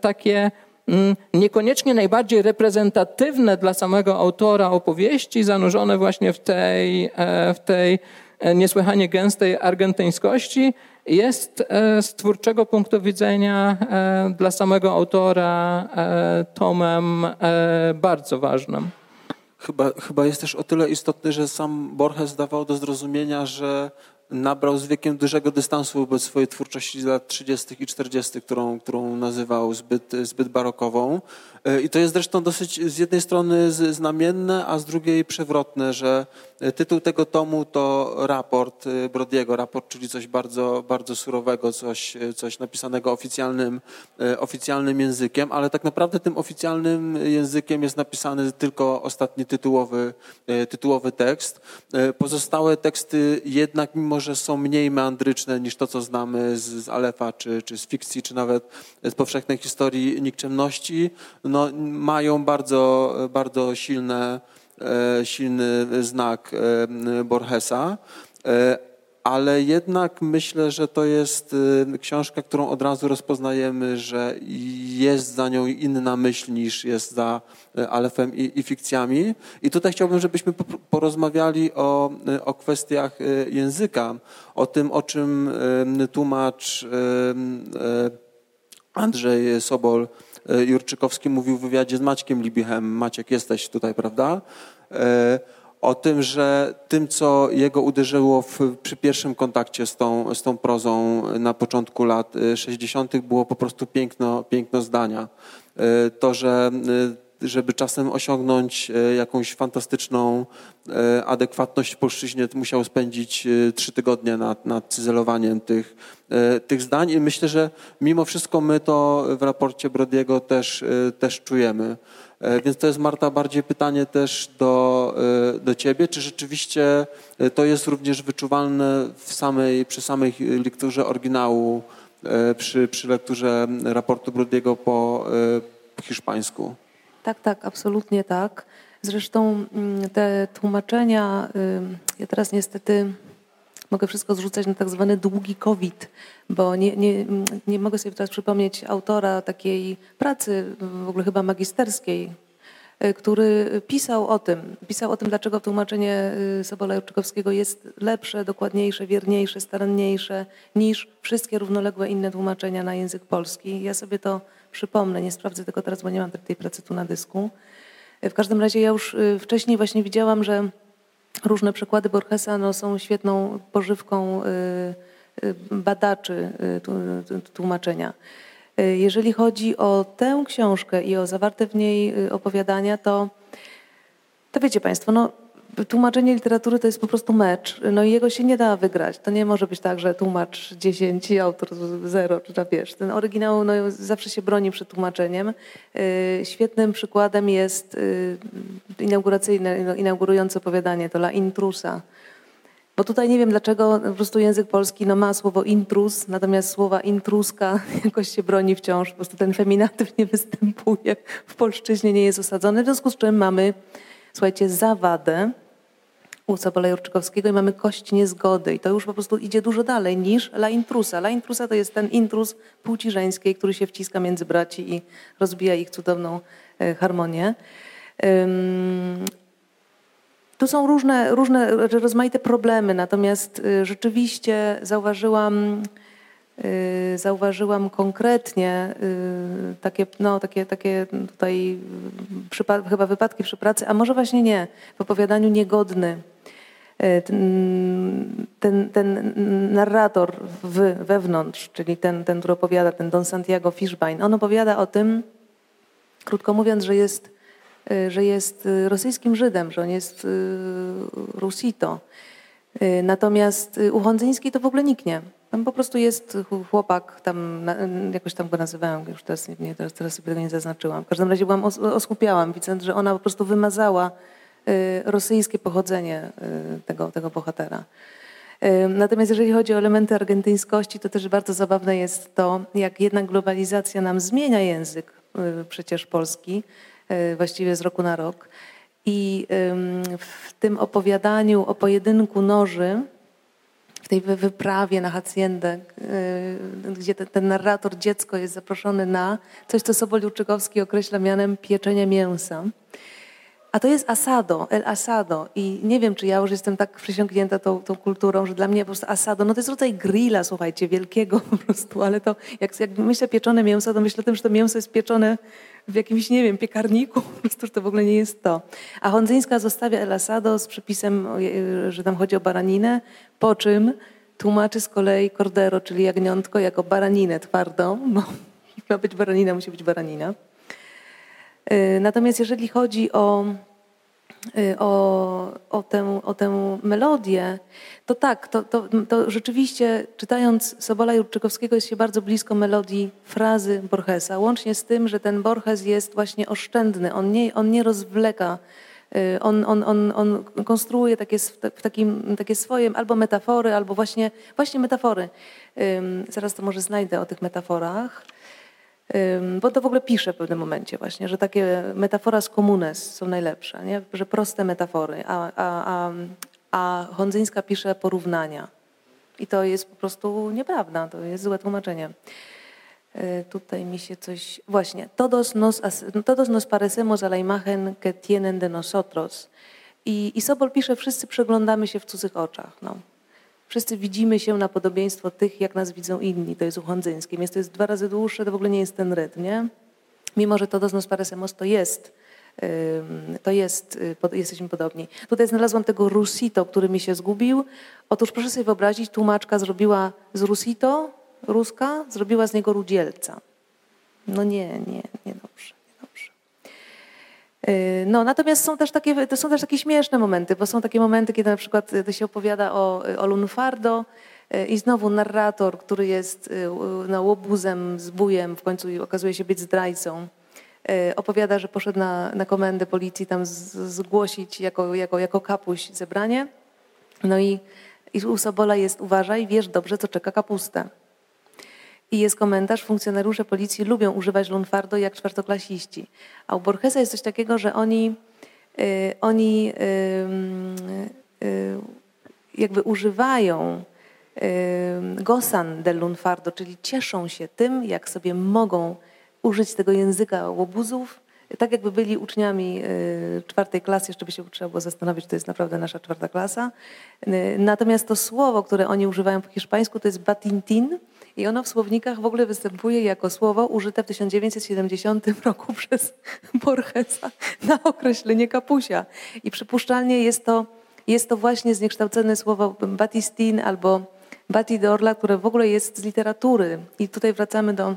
takie mm, niekoniecznie najbardziej reprezentatywne dla samego autora opowieści, zanurzone właśnie w tej, e, w tej e, niesłychanie gęstej argentyńskości, jest e, z twórczego punktu widzenia dla samego autora tomem bardzo ważnym. Chyba, chyba jest też o tyle istotny, że sam Borges dawał do zrozumienia, że nabrał z wiekiem dużego dystansu wobec swojej twórczości z lat 30. i 40., którą, którą nazywał zbyt, zbyt barokową. E, I to jest zresztą dosyć z jednej strony znamienne, a z drugiej przewrotne, że tytuł tego tomu to raport e, Brodiego, raport, czyli coś bardzo, bardzo surowego, coś, coś napisanego oficjalnym, e, oficjalnym językiem, ale tak naprawdę tym oficjalnym językiem jest napisany tylko ostatni tytułowy, tytułowy tekst. Pozostałe teksty jednak, mimo że są mniej meandryczne niż to, co znamy z, z Alefa, czy, czy z fikcji, czy nawet z powszechnej historii nikczemności, no, mają bardzo, bardzo silne, e, silny znak e, Borgesa, e, ale jednak myślę, że to jest książka, którą od razu rozpoznajemy, że jest za nią inna myśl niż jest za Alefem i, i fikcjami. I tutaj chciałbym, żebyśmy porozmawiali o, o kwestiach języka, o tym, o czym tłumacz Andrzej Sobol Jurczykowski mówił w wywiadzie z Maćkiem Libichem. Maciek, jesteś tutaj, prawda? O tym, że tym, co jego uderzyło w, przy pierwszym kontakcie z tą, z tą prozą na początku lat 60., e, było po prostu piękno, piękno zdania. To, że żeby czasem osiągnąć jakąś fantastyczną adekwatność w polszczyźnie, musiał spędzić trzy tygodnie nad, nad cyzelowaniem tych, tych zdań i myślę, że mimo wszystko my to w raporcie Brodiego też, też czujemy. E, więc to jest, Marta, bardziej pytanie też do, do ciebie, czy rzeczywiście to jest również wyczuwalne w samej, przy samej lekturze oryginału, przy, przy lekturze raportu Brodiego po, po hiszpańsku? Tak, tak, absolutnie tak. Zresztą mm, te tłumaczenia, ja teraz niestety mogę wszystko zrzucać na tak zwany długi COVID, bo nie, nie, nie mogę sobie teraz przypomnieć autora takiej pracy, w ogóle chyba magisterskiej, e, który pisał o tym, pisał o tym, dlaczego tłumaczenie e, Sobola Jurczykowskiego jest lepsze, dokładniejsze, wierniejsze, staranniejsze niż wszystkie równoległe inne tłumaczenia na język polski. Ja sobie to przypomnę, nie sprawdzę tego teraz, bo nie mam tej pracy tu na dysku. E, w każdym razie ja już wcześniej właśnie widziałam, że Różne przykłady Borgesa no, są świetną pożywką y, y, badaczy y, tłumaczenia. Jeżeli chodzi o tę książkę i o zawarte w niej opowiadania, to, to wiecie Państwo, no, tłumaczenie literatury to jest po prostu mecz, no i jego się nie da wygrać. To nie może być tak, że tłumacz 10 i autor 0, czy tam wiesz. Ten oryginał no, zawsze się broni przed tłumaczeniem. Y, Świetnym przykładem jest y, inauguracyjne, inaugurujące opowiadanie, to La Intrusa. Bo tutaj nie wiem dlaczego po prostu język polski no, ma słowo intrus, natomiast słowa intruska jakoś się broni wciąż. Po prostu ten feminatyw nie występuje, w polszczyźnie nie jest osadzony, w związku z czym mamy, słuchajcie, zawadę u Sobola Jurczykowskiego i mamy kość niezgody. I to już po prostu idzie dużo dalej niż la intrusa. La intrusa to jest ten intrus płci żeńskiej, który się wciska między braci i rozbija ich cudowną e, harmonię. Tu są różne, różne rozmaite problemy, natomiast y, rzeczywiście zauważyłam, y, zauważyłam konkretnie y, takie, no, takie, takie tutaj chyba wypadki przy pracy, a może właśnie nie, w opowiadaniu niegodny. Y, Ten, ten, narrator w, wewnątrz, czyli ten, ten, który opowiada, ten Don Santiago Fishbein, on opowiada o tym, krótko mówiąc, że jest y, że jest y, rosyjskim Żydem, że on jest Rusito. Natomiast u Hondzyńskiej to w ogóle niknie. Tam po prostu jest chłopak, tam jakoś tam go nazywałam, już teraz, nie, teraz, teraz sobie tego nie zaznaczyłam. W każdym razie byłam, os- osłupiałam, widząc, że ona po prostu wymazała rosyjskie pochodzenie y, tego, tego bohatera. Y, Natomiast jeżeli chodzi o elementy argentyńskości, to też bardzo zabawne jest to, jak jednak globalizacja nam zmienia język y, przecież polski, y, właściwie z roku na rok. I w tym opowiadaniu o pojedynku noży, w tej wy- wyprawie na haciendę, y, gdzie ten, narrator, dziecko jest zaproszony na coś, co Sobol określa mianem pieczenia mięsa. A to jest asado, el asado. I nie wiem, czy ja już jestem tak przesiąknięta tą, tą kulturą, że dla mnie po prostu asado, no to jest rodzaj grilla, słuchajcie, wielkiego po prostu, ale to jak, jak myślę pieczone mięso, to myślę o tym, że to mięso jest pieczone w jakimś, nie wiem, piekarniku, po prostu że to w ogóle nie jest to. A Hondzyńska zostawia el asado z przepisem, y, że tam chodzi o baraninę, po czym tłumaczy z kolei cordero, czyli jagniątko, jako baraninę twardą, bo ma być baranina, musi być baranina. Y, Natomiast jeżeli chodzi o, y, o, o, tę, o tę melodię, to tak, to, to, to rzeczywiście czytając Sobola Jurczykowskiego jest się bardzo blisko melodii frazy Borgesa, łącznie z tym, że ten Borges jest właśnie oszczędny, on nie, on nie rozwleka, y, on, on, on, on konstruuje takie, takim, takie swoje albo metafory, albo właśnie, właśnie metafory. Zaraz to może znajdę o tych metaforach. Bo to w ogóle pisze w pewnym momencie właśnie, że takie metafora z komunes są najlepsze, nie? że proste metafory, a, a, a, a pisze porównania. I to jest po prostu nieprawda, to jest złe tłumaczenie. Y, Tutaj mi się coś... Właśnie. Todos nos, todos nos parecemos a la imagen que tienen de nosotros. I, I Sobol pisze, wszyscy przeglądamy się w cudzych oczach. No. Wszyscy widzimy się na podobieństwo tych, jak nas widzą inni. To jest u Hondzyńskim. Jest to jest dwa razy dłuższe, to w ogóle nie jest ten rytm, nie? Mimo, że Todos nos parecemos to jest, to jest, y, jesteśmy podobni. Tutaj znalazłam tego Rusito, który mi się zgubił. Otóż proszę sobie wyobrazić, tłumaczka zrobiła z Rusito, Ruska, zrobiła z niego Rudzielca. No nie, nie, nie dobrze. Yy, No, natomiast są też, takie, to są też takie śmieszne momenty, bo są takie momenty, kiedy na przykład y, to się opowiada o, o Lunfardo y, i znowu narrator, który jest y, no, łobuzem, zbójem, w końcu okazuje się być zdrajcą, y, opowiada, że poszedł na, na komendę policji tam z, zgłosić jako, jako, jako kapuś zebranie. No i, i u Sobola jest uważaj, wiesz dobrze, co czeka kapustę. I jest komentarz, funkcjonariusze policji lubią używać lunfardo jak czwartoklasiści. A u Borgesa jest coś takiego, że oni, y, oni y, y, jakby używają y, gosan del lunfardo, czyli cieszą się tym, jak sobie mogą użyć tego języka łobuzów, tak jakby byli uczniami y, czwartej klasy, jeszcze by się trzeba było zastanowić, to jest naprawdę nasza czwarta klasa. Natomiast to słowo, które oni używają po hiszpańsku, to jest batintin i ono w słownikach w ogóle występuje jako słowo użyte w 1970 roku przez Borgesa na określenie kapusia. I przypuszczalnie jest to, jest to właśnie zniekształcone słowo batistin albo batidorla, które w ogóle jest z literatury. I tutaj wracamy do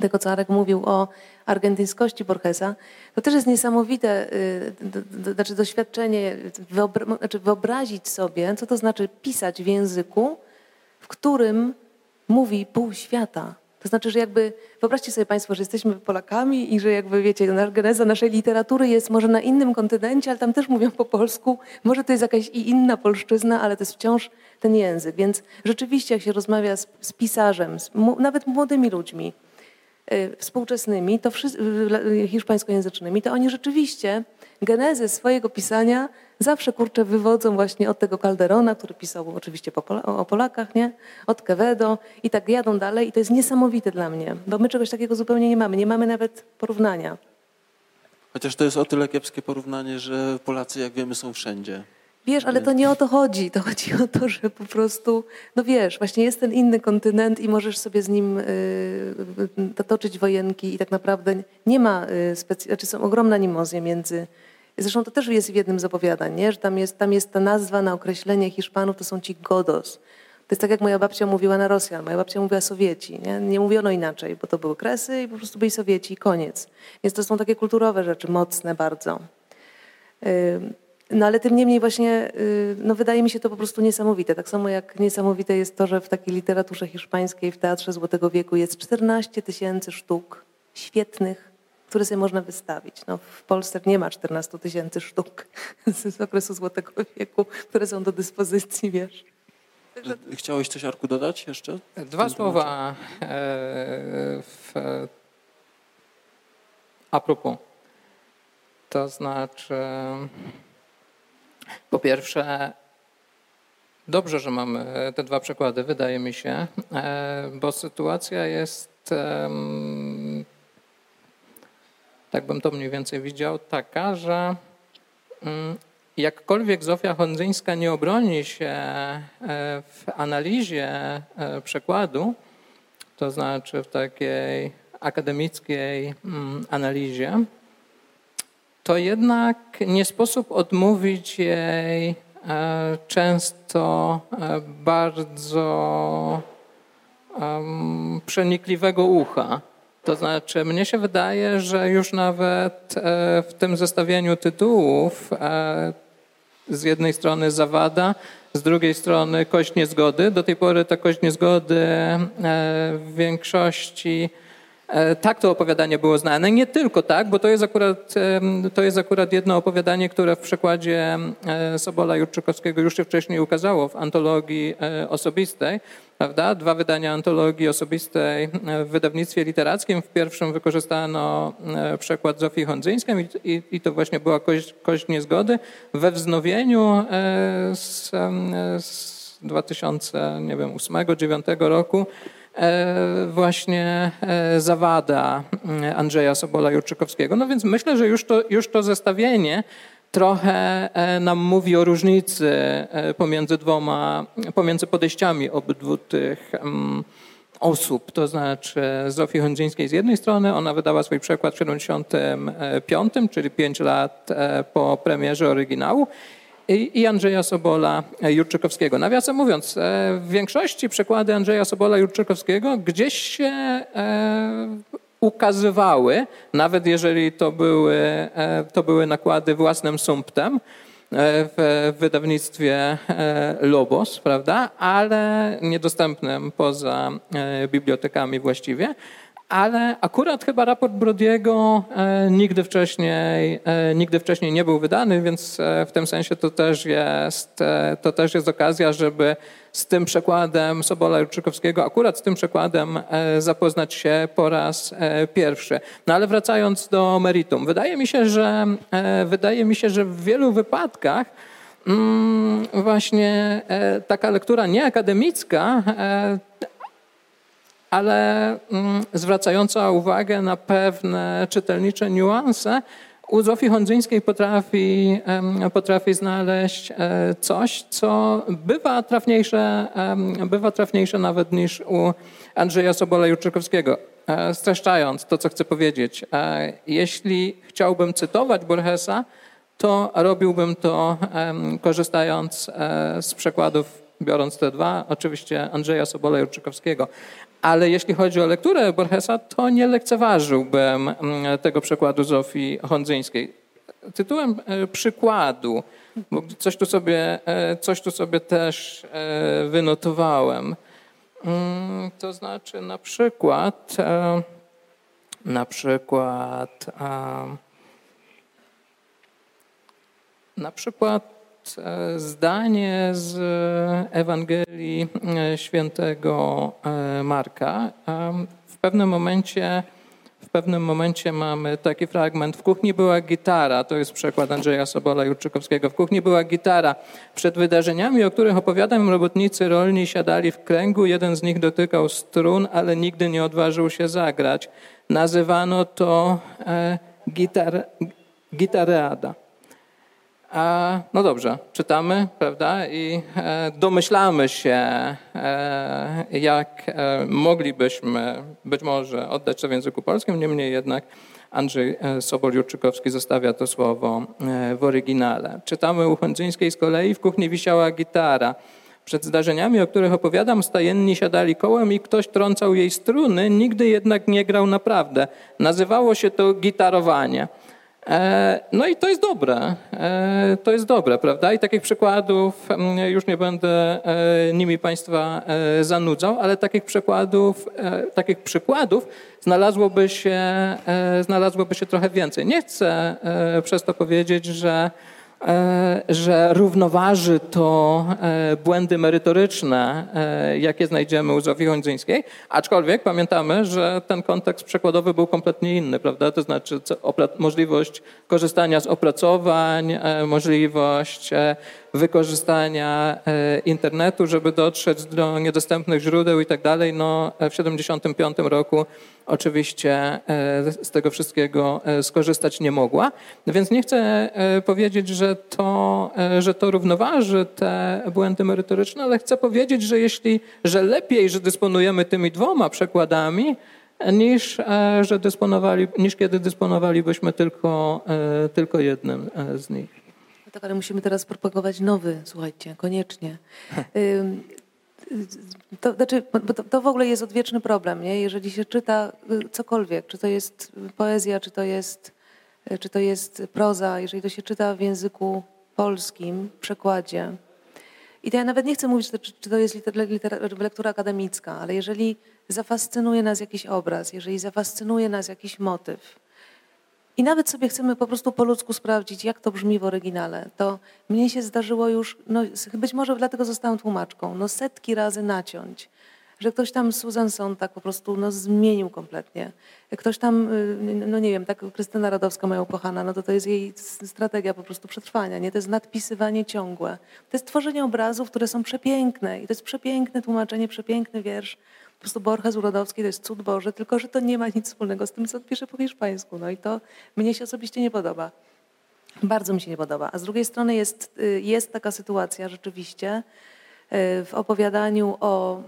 tego, co Arek mówił o argentyńskości Borgesa, to też jest niesamowite y, znaczy doświadczenie, wyobra znaczy wyobrazić sobie, co to znaczy pisać w języku, w którym mówi pół świata. To znaczy, że jakby, wyobraźcie sobie Państwo, że jesteśmy Polakami i że jakby, wiecie, geneza naszej literatury jest może na innym kontynencie, ale tam też mówią po polsku. Może to jest jakaś i inna polszczyzna, ale to jest wciąż ten język. Więc rzeczywiście, jak się rozmawia z, z pisarzem, z, nawet młodymi ludźmi, Y, współczesnymi, to y, hiszpańskojęzycznymi, to oni rzeczywiście genezę swojego pisania zawsze kurczę wywodzą właśnie od tego Calderona, który pisał oczywiście o Polakach, nie? Od Quevedo i tak jadą dalej i to jest niesamowite dla mnie, bo my czegoś takiego zupełnie nie mamy, nie mamy nawet porównania. Chociaż to jest o tyle kiepskie porównanie, że Polacy, jak wiemy, są wszędzie. Wiesz, ale to nie o to chodzi. To chodzi o to, że po prostu, no wiesz, właśnie jest ten inny kontynent i możesz sobie z nim y, toczyć wojenki i tak naprawdę nie ma, y, specy- znaczy są ogromne animozje między, zresztą to też jest w jednym z opowiadań, nie? że tam jest, tam jest ta nazwa na określenie Hiszpanów, to są ci godos. To jest tak, jak moja babcia mówiła na Rosjan, moja babcia mówiła Sowieci. Nie, nie mówiono inaczej, bo to były Kresy i po prostu byli Sowieci i koniec. Więc to są takie kulturowe rzeczy, mocne bardzo. No ale tym niemniej właśnie, y, no wydaje mi się to po prostu niesamowite. Tak samo jak niesamowite jest to, że w takiej literaturze hiszpańskiej, w Teatrze Złotego Wieku jest 14 tysięcy sztuk świetnych, które sobie można wystawić. No, w Polsce nie ma 14 tysięcy sztuk z okresu Złotego Wieku, które są do dyspozycji, wiesz. Chciałeś coś, Arku, dodać jeszcze? Dwa słowa e, w, a propos. To znaczy... Po pierwsze, dobrze, że mamy te dwa przykłady, wydaje mi się, e, bo sytuacja jest, tak bym to mniej więcej widział, taka, że mm, jakkolwiek Zofia Hondzyńska nie obroni się e, w analizie e, przekładu, to znaczy w takiej akademickiej mm, analizie, to jednak nie sposób odmówić jej e, często bardzo przenikliwego ucha. To znaczy, mnie się wydaje, że już nawet e, w tym zestawieniu tytułów z jednej strony zawada, z drugiej strony kość niezgody. Do tej pory ta kość niezgody w większości E, tak to opowiadanie było znane. Nie tylko tak, bo to jest akurat, to jest akurat jedno opowiadanie, które w przekładzie e, Sobola Jurczykowskiego już się wcześniej ukazało w antologii e, osobistej. Prawda? Dwa wydania antologii osobistej w wydawnictwie literackim. W pierwszym wykorzystano przekład Zofii Hondzyńskiej i, i, to właśnie była kość, kość niezgody. We wznowieniu z, z 2008-2009 roku E, właśnie e, zawada e, Andrzeja Sobola-Jurczykowskiego. No więc myślę, że już to, już to zestawienie trochę nam mówi o różnicy pomiędzy dwoma, pomiędzy podejściami obydwu tych mm, osób, to znaczy Zofii Hondzyńskiej z jednej strony, ona wydała swój przekład w 1975, czyli 5 lat po premierze oryginału i Andrzeja Sobola e, Jurczykowskiego. Nawiasem mówiąc, e, w większości przekłady Andrzeja Sobola Jurczykowskiego gdzieś się e, ukazywały, nawet jeżeli to były, to były nakłady własnym sumptem w wydawnictwie Lobos, prawda, ale niedostępnym poza bibliotekami właściwie ale akurat chyba raport Brodiego e, nigdy wcześniej, e, nigdy wcześniej nie był wydany, więc e, w tym sensie to też jest, to też jest okazja, żeby z tym przekładem Sobola Jurczykowskiego, akurat z tym przekładem zapoznać się po raz pierwszy. No ale wracając do meritum, wydaje mi się, że, wydaje mi się, że w wielu wypadkach mm, właśnie taka lektura nieakademicka ale mm, zwracająca uwagę na pewne czytelnicze niuanse, u Zofii Hondzyńskiej potrafi, potrafi znaleźć e, coś, co bywa trafniejsze, bywa trafniejsze nawet niż u Andrzeja Sobola-Jurczykowskiego. E, streszczając to, co chcę powiedzieć, e, jeśli chciałbym cytować Borgesa, to robiłbym to korzystając z przekładów, biorąc te dwa, oczywiście Andrzeja Sobola-Jurczykowskiego Ale jeśli chodzi o lekturę Borgesa, to nie lekceważyłbym mm, tego przekładu Zofii Hondzyńskiej. Tytułem e, przykładu, bo coś tu sobie, e, coś tu sobie też e, wynotowałem. Mm, to znaczy na przykład, na przykład, na przykład zdanie z Ewangelii świętego Marka. W pewnym momencie w pewnym momencie mamy taki fragment. W kuchni była gitara, to jest przekład Andrzeja Sobola Jurczykowskiego. W kuchni była gitara. Przed wydarzeniami, o których opowiadam, robotnicy rolni siadali w kręgu. Jeden z nich dotykał strun, ale nigdy nie odważył się zagrać. Nazywano to e, gitar. A, no dobrze, czytamy, prawda? I e, domyślamy się, e, jak e, moglibyśmy być może oddać to w języku polskim, niemniej jednak Andrzej Sobol-Jurczykowski zostawia to słowo w oryginale. Czytamy u Chędzyńskiej z kolei, w kuchni wisiała gitara. Przed zdarzeniami, o których opowiadam, stajenni siadali kołem i ktoś trącał jej struny, nigdy jednak nie grał naprawdę. Nazywało się to gitarowanie. E, no i to jest dobre, e, to jest dobre, prawda? I takich przykładów, mm, już nie będę e, nimi Państwa zanudzał, ale takich przykładów, takich przykładów znalazłoby się, znalazłoby się trochę więcej. Nie chcę przez to powiedzieć, że że równoważy to e, błędy merytoryczne, e, jakie znajdziemy u Zofii Hondzyńskiej, aczkolwiek pamiętamy, że ten kontekst przekładowy był kompletnie inny, prawda? To znaczy możliwość korzystania z opracowań, możliwość wykorzystania internetu, żeby dotrzeć do niedostępnych źródeł i tak dalej. No, w 1975 roku oczywiście e, z tego wszystkiego e, skorzystać nie mogła. Więc nie chcę e, powiedzieć, że to, że to równoważy te błędy merytoryczne, ale chcę powiedzieć, że jeśli, że lepiej, że dysponujemy tymi dwoma przekładami, niż, że dysponowali, niż kiedy dysponowalibyśmy tylko, tylko jednym z nich. Tak, ale musimy teraz propagować nowy, słuchajcie, koniecznie. To, znaczy, to, to, w ogóle jest odwieczny problem, nie? jeżeli się czyta y, cokolwiek, czy to jest poezja, czy to jest, y, czy to jest proza, jeżeli to się czyta w języku polskim, w przekładzie. I to ja nawet nie chcę mówić, czy to jest lektura akademicka, ale jeżeli zafascynuje nas jakiś obraz, jeżeli zafascynuje nas jakiś motyw, i nawet sobie chcemy po prostu po ludzku sprawdzić, jak to brzmi w oryginale, to mnie się zdarzyło już, no, być może dlatego zostałam tłumaczką, no setki razy naciąć, że ktoś tam Susan Sontag po prostu no, zmienił kompletnie. Ktoś tam, y, no nie wiem, tak Krystyna Radowska, moja ukochana, no to to jest jej strategia po prostu przetrwania, nie? To jest nadpisywanie ciągłe. To jest tworzenie obrazów, które są przepiękne i to jest przepiękne tłumaczenie, przepiękny wiersz po prostu Borges Urodowski to jest cud Boży, tylko że to nie ma nic wspólnego z tym, co pisze po hiszpańsku. No i to mnie się osobiście nie podoba. Bardzo mi się nie podoba. A z drugiej strony jest, y, jest taka sytuacja rzeczywiście y, w opowiadaniu o,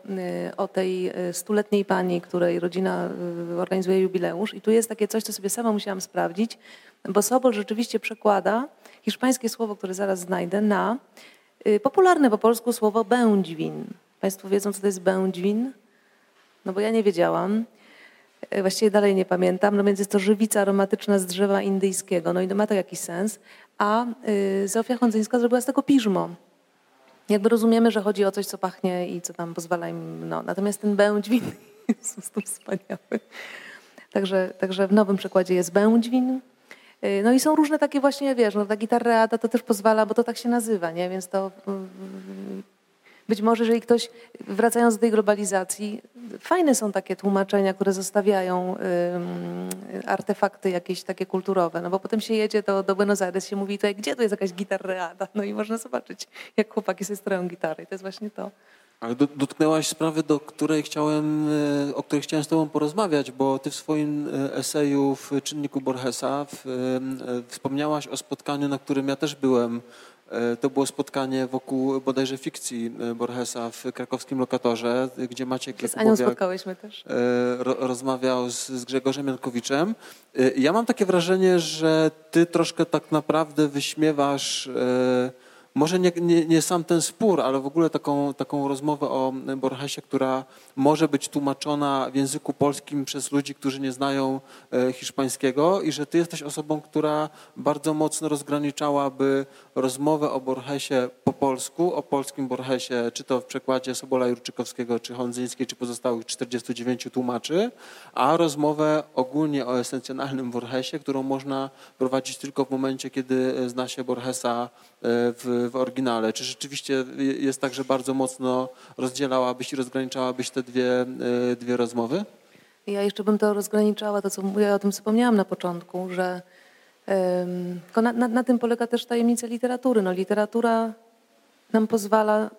y, o tej stuletniej pani, której rodzina organizuje jubileusz. I tu jest takie coś, co sobie sama musiałam sprawdzić, bo Sobol rzeczywiście przekłada hiszpańskie słowo, które zaraz znajdę, na popularne po polsku słowo będźwin. Państwo wiedzą, co to jest będźwin? No bo ja nie wiedziałam. E, właściwie dalej nie pamiętam. No więc jest to żywica aromatyczna z drzewa indyjskiego. No i ma to jakiś sens. A y, Zofia Hondzyńska zrobiła z tego piżmo. Jakby rozumiemy, że chodzi o coś, co pachnie i co tam pozwala im. No. Natomiast ten będźwin jest po prostu wspaniały. Także, także w nowym przykładzie jest będźwin. Y, no i są różne takie właśnie, wiesz, no ta gitarra to też pozwala, bo to tak się nazywa, nie? Więc to być może, jeżeli ktoś, wracając do tej globalizacji, fajne są takie tłumaczenia, które zostawiają artefakty jakieś takie kulturowe, no bo potem się jedzie do, do Buenos Aires, się mówi tutaj, gdzie tu jest jakaś gitarreada? No i można zobaczyć, jak chłopaki sobie stroją gitary. To jest właśnie to. Ale dotknęłaś sprawy, do której chciałem, e, o której chciałem z Tobą porozmawiać, bo Ty w swoim e, eseju w Czynniku Borgesa w, e, wspomniałaś o spotkaniu, na którym ja też byłem to było spotkanie wokół bodajże fikcji e, Borgesa w krakowskim lokatorze, gdzie Maciek Z Anią spotkałyśmy też. E, rozmawiał z, z Grzegorzem Jankowicem. Ja mam takie wrażenie, że ty troszkę tak naprawdę wyśmiewasz może nie, nie, nie sam ten spór, ale w ogóle taką, taką rozmowę o Borgesie, która może być tłumaczona w języku polskim przez ludzi, którzy nie znają e, hiszpańskiego i że ty jesteś osobą, która bardzo mocno rozgraniczałaby rozmowę o Borgesie po polsku, o polskim Borgesie, czy to w przekładzie Sobola Jurczykowskiego, czy Hondzyńskiej, czy pozostałych 49 tłumaczy, a rozmowę ogólnie o esencjonalnym Borgesie, którą można prowadzić tylko w momencie, kiedy zna się Borgesa e, w, w oryginale. Czy rzeczywiście jest tak, że bardzo mocno rozdzielałabyś i rozgraniczałabyś te dwie, e, dwie rozmowy? Ja jeszcze bym to rozgraniczała, to co ja o tym wspomniałam na początku, że na, na, na, tym polega też tajemnica literatury. No, literatura nam pozwala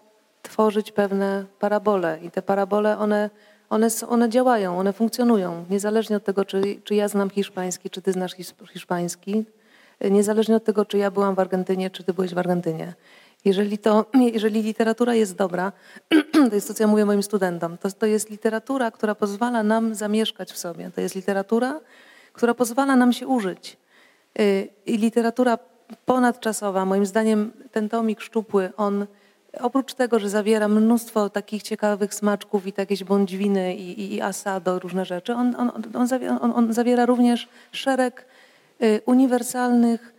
tworzyć pewne parabole i te parabole, one, one, one działają, one funkcjonują, niezależnie od tego, czy, czy ja znam hiszpański, czy ty znasz hiszpański, niezależnie od tego, czy ja byłam w Argentynie, czy ty byłeś w Argentynie. Jeżeli, to, jeżeli literatura jest dobra, to jest to, co ja mówię moim studentom, to, to jest literatura, która pozwala nam zamieszkać w sobie. To jest literatura, która pozwala nam się użyć. Y, I literatura ponadczasowa, moim zdaniem ten tomik szczupły, on oprócz tego, że zawiera mnóstwo takich ciekawych smaczków i jakieś bądźwiny i, i, i asado, różne rzeczy, on, on, on, zawiera, on, zawiera również szereg uniwersalnych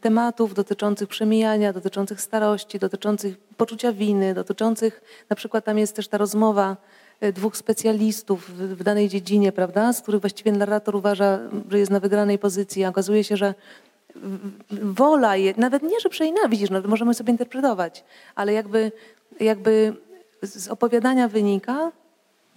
tematów dotyczących przemijania, dotyczących starości, dotyczących poczucia winy, dotyczących, na przykład tam jest też ta rozmowa y, dwóch specjalistów w, danej dziedzinie, prawda, z których właściwie narrator uważa, że jest na wygranej pozycji, a okazuje się, że wola, je, nawet nie, że przenienawidzisz, no, możemy sobie interpretować, ale jakby, jakby z opowiadania wynika,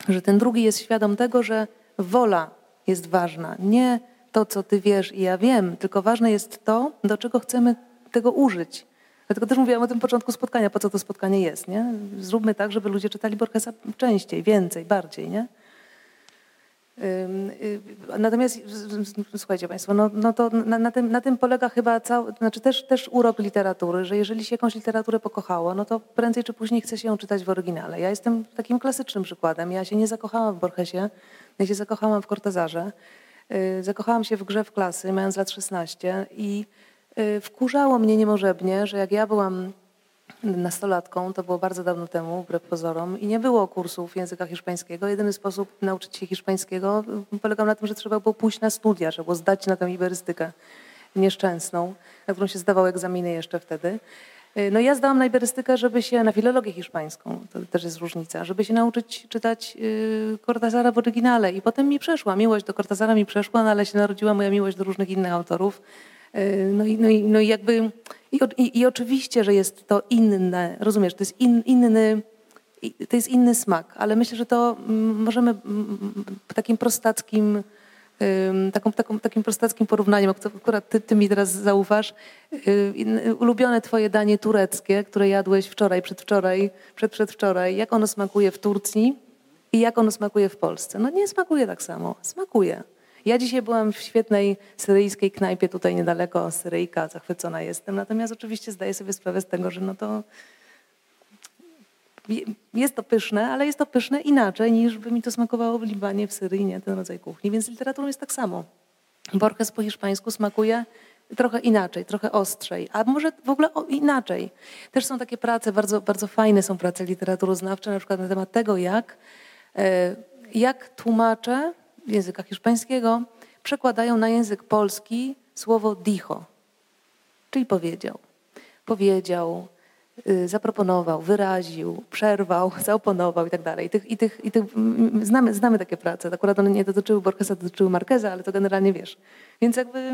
że ten drugi jest świadom tego, że wola jest ważna, nie to, co ty wiesz i ja wiem, tylko ważne jest to, do czego chcemy tego użyć. Dlatego też mówiłam o tym początku spotkania, po co to spotkanie jest. Nie? Zróbmy tak, żeby ludzie czytali Borgesa częściej, więcej, bardziej. Nie? Y, natomiast słuchajcie Państwo, no, no to na, na, tym, na tym polega chyba cały, znaczy też, też urok literatury, że jeżeli się jakąś literaturę pokochało, no to prędzej czy później chce się ją czytać w oryginale. Ja jestem takim klasycznym przykładem. Ja się nie zakochałam w Borgesie, ja się zakochałam w Cortezarze. Y, zakochałam się w grze w klasy, mając lat 16 i y, wkurzało mnie niemożebnie, że jak ja byłam nastolatką, to było bardzo dawno temu, wbrew pozorom, i nie było kursów języka hiszpańskiego. Jedyny sposób nauczyć się hiszpańskiego polegał na tym, że trzeba było pójść na studia, trzeba było zdać na tę iberystykę nieszczęsną, na którą się zdawało egzaminy jeszcze wtedy. No ja zdałam na iberystykę, żeby się, na filologię hiszpańską, to też jest różnica, żeby się nauczyć czytać y, Cortazara w oryginale. I potem mi przeszła, miłość do Cortazara mi przeszła, no ale się narodziła moja miłość do różnych innych autorów. Y, no i, no i, no i jakby, i, i, i oczywiście, że jest to inne, rozumiesz, to jest in, inny, to jest inny smak, ale myślę, że to mm, możemy mm, takim prostackim taką, taką, takim prostackim porównaniem, akurat ty, ty mi teraz zaufasz. Ulubione twoje danie tureckie, które jadłeś wczoraj, przedwczoraj, przed, przedwczoraj, jak ono smakuje w Turcji i jak ono smakuje w Polsce? No nie smakuje tak samo. Smakuje. Ja dzisiaj byłam w świetnej syryjskiej knajpie tutaj niedaleko, Syryjka, zachwycona jestem. Natomiast oczywiście zdaję sobie sprawę z tego, że no to jest to pyszne, ale jest to pyszne inaczej niż by mi to smakowało w Libanie, w Syrii, nie ten rodzaj kuchni. Więc literaturą jest tak samo. Borges po hiszpańsku smakuje trochę inaczej, trochę ostrzej, a może w ogóle inaczej. Też są takie prace, bardzo, bardzo fajne są prace literaturoznawcze, na przykład na temat tego, jak, e, jak tłumacze języka hiszpańskiego przekładają na język polski słowo dicho, czyli powiedział. Powiedział, zaproponował, wyraził, przerwał, zaoponował i tak dalej. I tych, i tych, i tych, znamy, znamy takie prace. Akurat one nie dotyczyły Borgesa, dotyczyły Marqueza, ale to generalnie wiesz. Więc jakby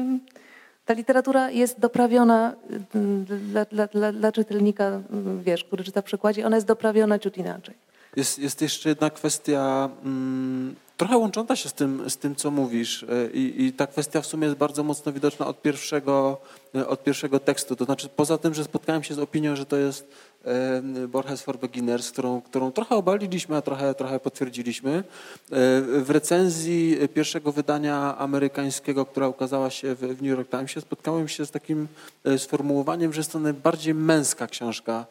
ta literatura jest doprawiona y, dla, dla, dla, dla czytelnika, y, wiesz, który czyta w przykładzie, ona jest doprawiona ciut inaczej. Jest, jest jeszcze jedna kwestia mm, trochę łącząca się z tym, z tym co mówisz I, i ta kwestia w sumie jest bardzo mocno widoczna od pierwszego E, od pierwszego tekstu. To znaczy, poza tym, że spotkałem się z opinią, że to jest e, Borges for Beginners, którą, którą trochę obaliliśmy, a trochę, trochę potwierdziliśmy. E, w recenzji pierwszego wydania amerykańskiego, która ukazała się w, w New York Timesie, spotkałem się z takim sformułowaniem, że jest to najbardziej męska książka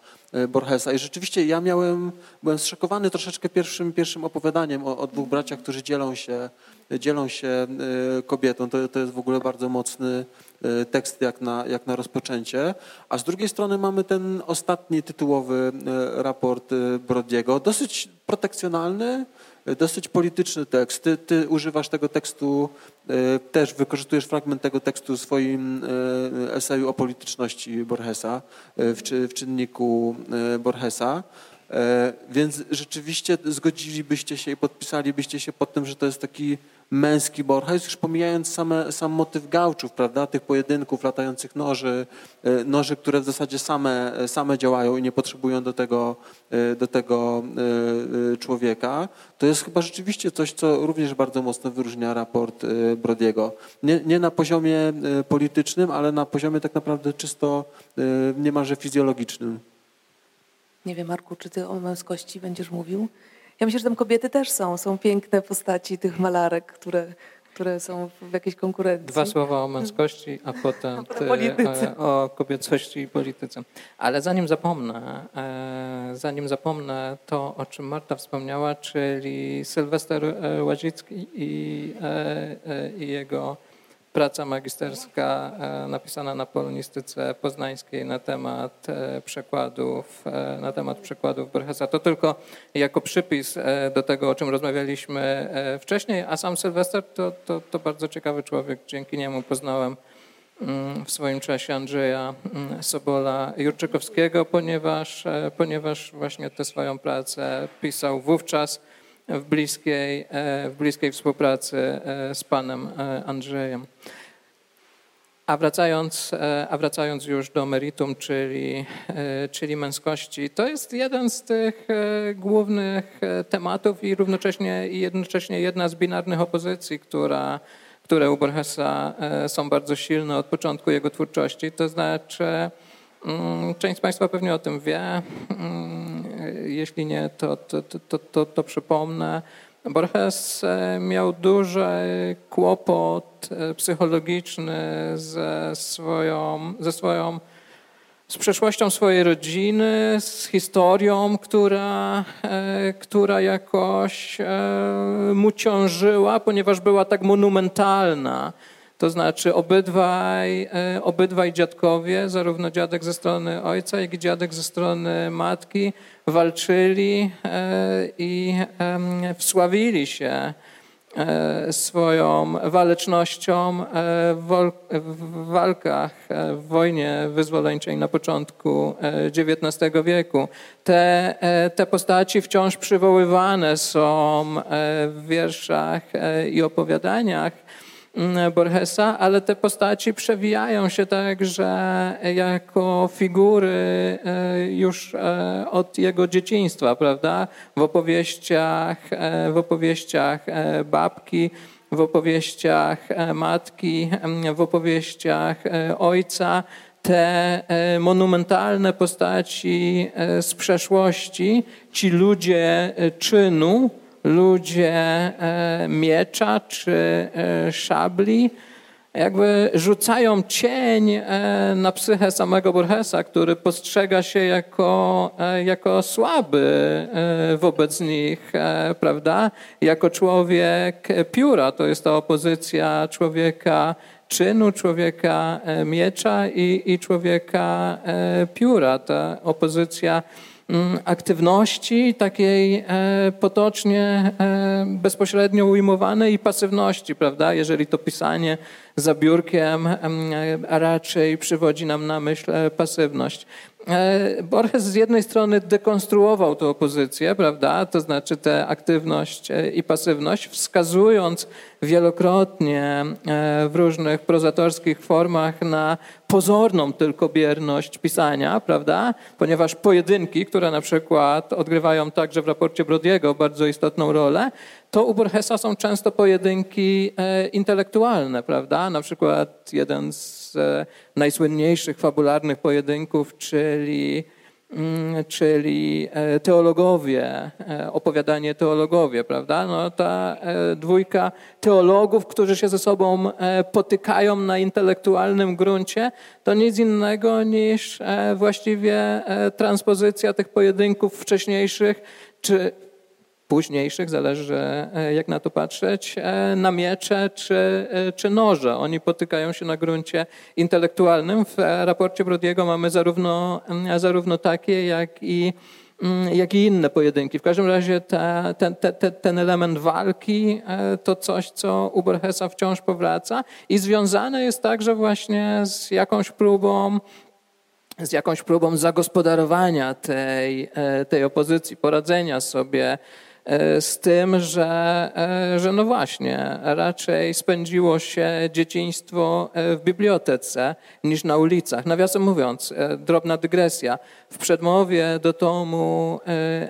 Borgesa. I rzeczywiście ja miałem, byłem zszokowany troszeczkę pierwszym, pierwszym opowiadaniem o, o dwóch braciach, którzy dzielą się, dzielą się kobietą. To, to jest w ogóle bardzo mocny tekst jak na, jak na rozpoczęcie, a z drugiej strony mamy ten ostatni tytułowy raport Brodiego, dosyć protekcjonalny, dosyć polityczny tekst. Ty, ty, używasz tego tekstu, też wykorzystujesz fragment tego tekstu w swoim eseju o polityczności Borgesa, w, w czynniku Borgesa. E, więc rzeczywiście zgodzilibyście się i podpisalibyście się pod tym, że to jest taki męski Borges, już pomijając same, sam motyw gałczów, prawda, tych pojedynków, latających noży, e, noży, które w zasadzie same, same działają i nie potrzebują do tego, e, do tego człowieka, to jest chyba rzeczywiście coś, co również bardzo mocno wyróżnia raport Brodiego. Nie, nie na poziomie politycznym, ale na poziomie tak naprawdę czysto niemalże fizjologicznym. Nie wiem, Marku, czy ty o męskości będziesz mówił? Ja myślę, że tam kobiety też są. Są piękne postaci tych malarek, które, które są w jakiejś konkurencji. Dwa słowa o męskości, a potem ty, o kobiecości i polityce. Ale zanim zapomnę, e, zanim zapomnę to, o czym Marta wspomniała, czyli Sylwester e, Łazicki i, e, i jego praca magisterska e, napisana na polonistyce poznańskiej na temat e, przekładów, e, na temat przekładów Borgesa. To tylko jako przypis do tego, o czym rozmawialiśmy wcześniej, a sam Sylwester to, to, to bardzo ciekawy człowiek. Dzięki niemu poznałem mm, w swoim czasie Andrzeja mm, Sobola Jurczykowskiego, ponieważ, ponieważ właśnie tę swoją pracę pisał wówczas w bliskiej, e, w bliskiej współpracy e, z panem e, Andrzejem. A wracając, a wracając już do meritum, czyli, czyli męskości, to jest jeden z tych głównych tematów i równocześnie i jednocześnie jedna z binarnych opozycji, która, które u Borgesa są bardzo silne od początku jego twórczości. To znaczy, część z Państwa pewnie o tym wie, mm, jeśli nie, to, to, to, to, to przypomnę. Borges e, miał duży kłopot e, psychologiczny ze swoją, ze swoją z przeszłością swojej rodziny, z historią, która, e, która jakoś mu ciążyła, ponieważ była tak monumentalna. To znaczy obydwaj, e, obydwaj dziadkowie, zarówno dziadek ze strony ojca, jak i dziadek ze strony matki, walczyli e, i wsławili się e, swoją walecznością w walkach w wojnie wyzwoleńczej na początku XIX wieku. Te, te postaci wciąż przywoływane są w wierszach i opowiadaniach Borgesa, ale te postaci przewijają się także jako figury e, już e, od jego dzieciństwa, prawda? W opowieściach, e, w opowieściach babki, w opowieściach matki, w opowieściach ojca te monumentalne postaci z przeszłości, ci ludzie czynu, ludzie e, miecza czy e, szabli jakby rzucają cień e, na psychę samego Borgesa, który postrzega się jako, jako słaby wobec nich, prawda? Jako człowiek pióra. To jest ta opozycja człowieka czynu, człowieka miecza i, i człowieka pióra. Ta opozycja aktywności takiej e, potocznie e, bezpośrednio ujmowanej i pasywności, prawda? Jeżeli to pisanie za biurkiem, a raczej przywodzi nam na myśl e, pasywność. E, Borges z jednej strony dekonstruował tę opozycję, prawda, to znaczy tę aktywność e, i pasywność, wskazując wielokrotnie w różnych prozatorskich formach na pozorną tylko bierność pisania, prawda, ponieważ pojedynki, które na przykład odgrywają także w raporcie Brodiego bardzo istotną rolę, to u Borgesa są często pojedynki e, intelektualne, prawda? Na przykład jeden z e, najsłynniejszych fabularnych pojedynków, czyli mm, czyli e, teologowie, opowiadanie teologowie, prawda? No, ta dwójka teologów, którzy się ze sobą potykają na intelektualnym gruncie, to nic innego niż właściwie transpozycja tych pojedynków wcześniejszych, czy późniejszych, zależy jak na to patrzeć, na miecze czy, czy noże. Oni potykają się na gruncie intelektualnym. W raporcie Brodiego mamy zarówno, zarówno takie, jak i jak i inne pojedynki. W każdym razie te, ten, te, ten element walki e, to coś, co u Borgesa wciąż powraca i związane jest także właśnie z jakąś próbą z jakąś próbą zagospodarowania tej, e, tej opozycji, poradzenia sobie E, z tym, że, e, że no właśnie, raczej spędziło się dzieciństwo e, w bibliotece niż na ulicach. Nawiasem mówiąc, drobna dygresja. W przedmowie do tomu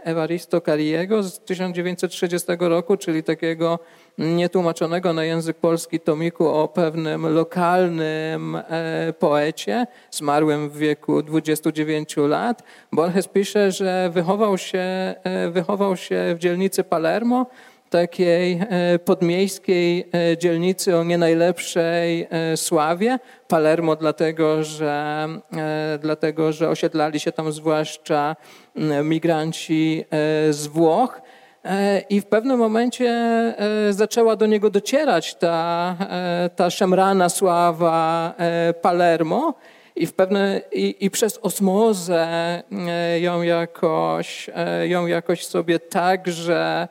Evaristo Cariego z 1930 roku, czyli takiego nietłumaczonego na język polski tomiku o pewnym lokalnym e, poecie, zmarłym w wieku 29 lat. Borges pisze, że wychował się, e, wychował się w dzielnicy Palermo, takiej e, podmiejskiej dzielnicy o nie najlepszej sławie. Palermo dlatego, że, dlatego, że osiedlali się tam zwłaszcza migranci z Włoch. E, I w pewnym momencie e, zaczęła do niego docierać ta, e, ta szemrana sława Palermo i, w pewne, i, i przez osmozę ją jakoś, ją jakoś sobie także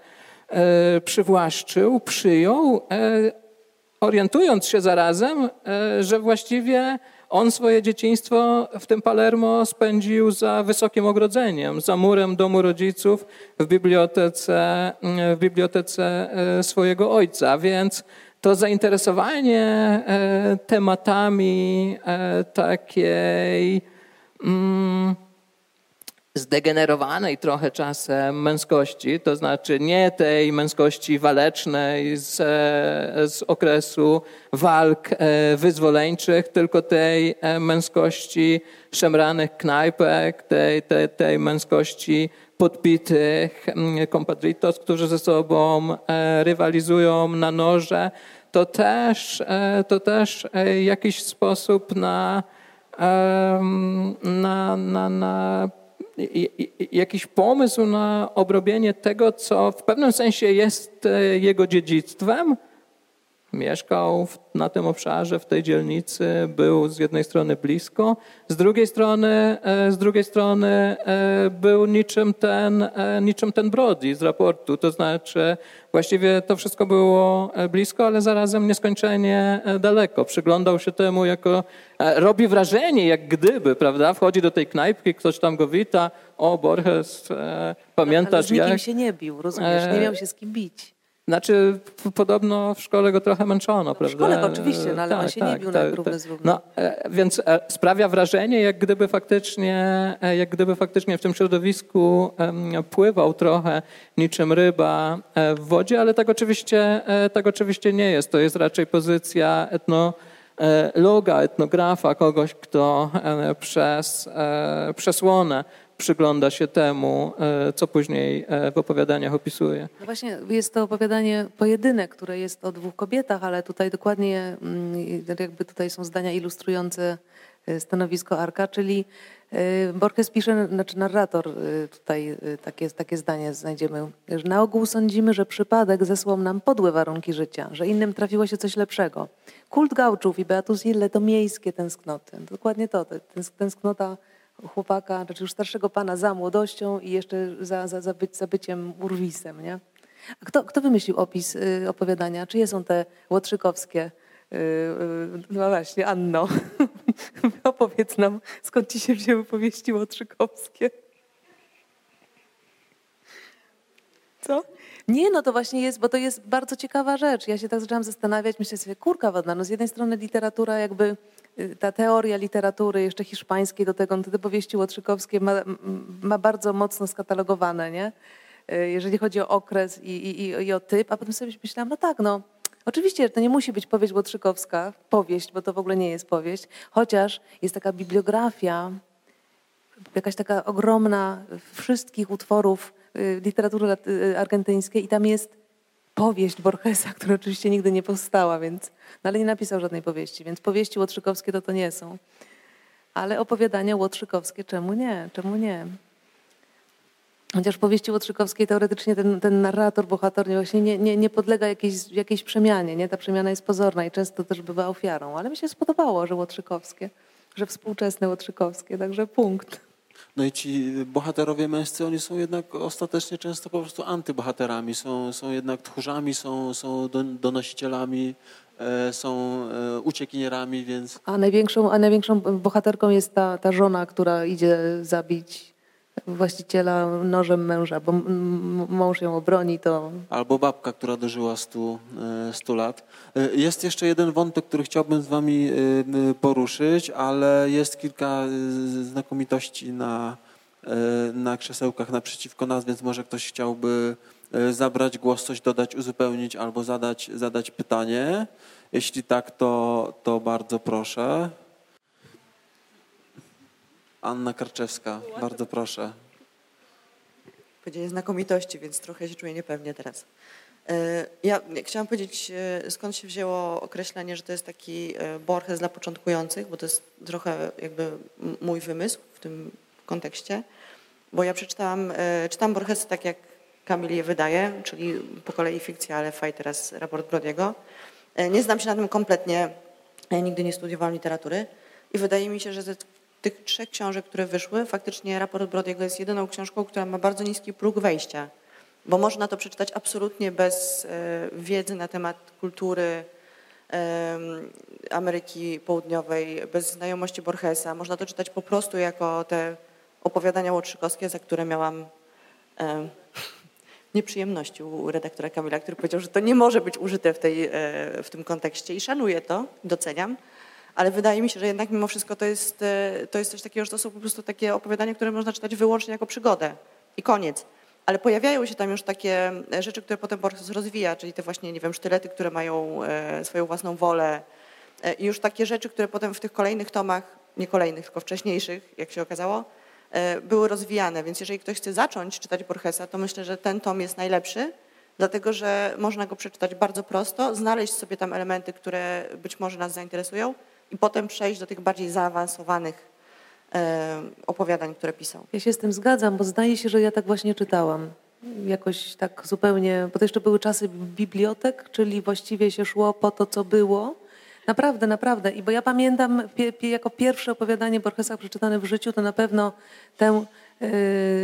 przywłaszczył, przyjął, orientując się zarazem, że właściwie on swoje dzieciństwo w tym Palermo spędził za wysokim ogrodzeniem, za murem domu rodziców w bibliotece, w bibliotece e, swojego ojca. Więc to zainteresowanie e, tematami e, takiej. Mm, zdegenerowanej trochę czasem męskości, to znaczy nie tej męskości walecznej z, z okresu walk e, wyzwoleńczych, tylko tej e, męskości szemranych knajpek, tej, tej, tej męskości podbitych kompadritos, mm, którzy ze sobą e, rywalizują na noże, to też, to też jakiś sposób na, na, na, na jakiś pomysł na obrobienie tego, co w pewnym sensie jest e, jego dziedzictwem. Mieszkał na tym obszarze, w tej dzielnicy, był z jednej strony blisko, z drugiej strony, e, z drugiej strony e, był niczym ten, niczym ten Brody z raportu. To znaczy, właściwie to wszystko było blisko, ale zarazem nieskończenie daleko. Przyglądał się temu jako E, robi wrażenie, jak gdyby, prawda? Wchodzi do tej knajpki, ktoś tam go wita. O, Borges, e, pamiętasz no, ale z nikim się nie bił, rozumiesz? Nie miał się z kim bić. Znaczy, podobno w szkole go trochę męczono, no, prawda? W szkole oczywiście, no, ale tak, on się tak, nie bił tak, na równy tak. No, e, więc sprawia wrażenie, jak gdyby faktycznie, jak gdyby faktycznie w tym środowisku pływał trochę niczym ryba w wodzie, ale tak oczywiście, tak oczywiście nie jest. To jest raczej pozycja etno E, loga, etnografa, kogoś, kto e, przez e, przesłonę przygląda się temu, co później w opowiadaniach opisuje. No właśnie jest to opowiadanie pojedynek, które jest o dwóch kobietach, ale tutaj dokładnie mm, jakby tutaj są zdania ilustrujące stanowisko Arka, czyli Borges pisze, znaczy narrator tutaj takie, takie zdanie znajdziemy, że na ogół sądzimy, że przypadek zesłał nam podłe warunki życia, że innym trafiło się coś lepszego. Kult gauczów i Beatus Ille to miejskie tęsknoty. Dokładnie to, tęsknota chłopaka, znaczy już starszego pana za młodością i jeszcze za, za, za, być, za byciem urwisem. Nie? A kto, kto wymyślił opis y, opowiadania? Czyje są te łotrzykowskie? Y, y, no właśnie, Anno, opowiedz nam, skąd ci się wzięły powieści łotrzykowskie? Co? Nie, no to właśnie jest, bo to jest bardzo ciekawa rzecz. Ja się tak zaczęłam zastanawiać, myślę sobie, kurka wodna, no z jednej strony literatura jakby, ta teoria literatury jeszcze hiszpańskiej do tego, no te powieści łotrzykowskie ma, ma bardzo mocno skatalogowane, nie? Y, jeżeli chodzi o okres i, i, i o typ, a potem sobie myślałam, no tak, no Oczywiście to nie musi być powieść Łotrzykowska, powieść, bo to w ogóle nie jest powieść, chociaż jest taka bibliografia, jakaś taka ogromna wszystkich utworów Y, literatury y, argentyńskiej i tam jest powieść Borgesa, która oczywiście nigdy nie powstała, więc, no ale nie napisał żadnej powieści, więc powieści łotrzykowskie to to nie są. Ale opowiadania łotrzykowskie czemu nie? Czemu nie? Chociaż powieści Łotrzykowskiej teoretycznie ten, ten narrator, bohater właśnie nie, nie, nie podlega jakiejś, jakiejś przemianie. Nie? Ta przemiana jest pozorna i często też bywa ofiarą. Ale mi się spodobało, że Łotrzykowskie, że współczesne Łotrzykowskie, także punkt. No i ci bohaterowie męscy, oni są jednak ostatecznie często po prostu antybohaterami, są, są jednak tchórzami, są, są donosicielami, e, są e, uciekinierami, więc... A największą, a największą bohaterką jest ta, ta żona, która idzie zabić właściciela nożem męża, bo mąż ją obroni, to... Albo babka, która dożyła 100, 100 e, lat. E, jest jeszcze jeden wątek, który chciałbym z wami e, poruszyć, ale jest kilka znakomitości na, na krzesełkach naprzeciwko nas, więc może ktoś chciałby zabrać głos, coś dodać, uzupełnić albo zadać, zadać pytanie. Jeśli tak, to, to bardzo proszę. Anna Karczewska, bardzo proszę. Powiedzienie znakomitości, więc trochę się czuję niepewnie teraz. E, ja chciałam powiedzieć, e, skąd się wzięło określenie, że to jest taki e, Borges dla początkujących, bo to jest trochę jakby mój wymysł w tym kontekście, bo ja przeczytałam, czytam Borgesa tak jak Kamil je wydaje, czyli po kolei fikcja, ale faj teraz raport Brodiego. Nie znam się na tym kompletnie, ja nigdy nie studiowałam literatury i wydaje mi się, że tych trzech książek, które wyszły, faktycznie raport Brodiego jest jedyną książką, która ma bardzo niski próg wejścia, bo można to przeczytać absolutnie bez e, wiedzy na temat kultury Ameryki Południowej, bez znajomości Borgesa. Można to czytać po prostu jako te opowiadania łotrzykowskie, za które miałam nieprzyjemności u redaktora Kamila, który powiedział, że to nie może być użyte w, tej, e, w tym kontekście i szanuję to, doceniam ale wydaje mi się, że jednak mimo wszystko to jest, e, to jest coś takiego, że to są po prostu takie opowiadania, które można czytać wyłącznie jako przygodę i koniec. Ale pojawiają się tam już takie e, rzeczy, które potem Borges rozwija, czyli te właśnie, nie wiem, sztylety, które mają e, swoją własną wolę i już takie rzeczy, które potem w tych kolejnych tomach, nie kolejnych, tylko wcześniejszych, jak się okazało, były rozwijane. Więc jeżeli ktoś chce zacząć czytać Borgesa, to myślę, że ten tom jest najlepszy, dlatego że można go przeczytać bardzo prosto, znaleźć sobie tam elementy, które być może nas zainteresują i potem przejść do tych bardziej zaawansowanych opowiadań, które pisał. Ja się z tym zgadzam, bo zdaje się, że ja tak właśnie czytałam. Jakoś tak zupełnie, bo to jeszcze były czasy bibliotek, czyli właściwie się szło po to, co było. Naprawdę, naprawdę. I bo ja pamiętam jako pierwsze opowiadanie Borgesa przeczytane w życiu, to na pewno tę yy,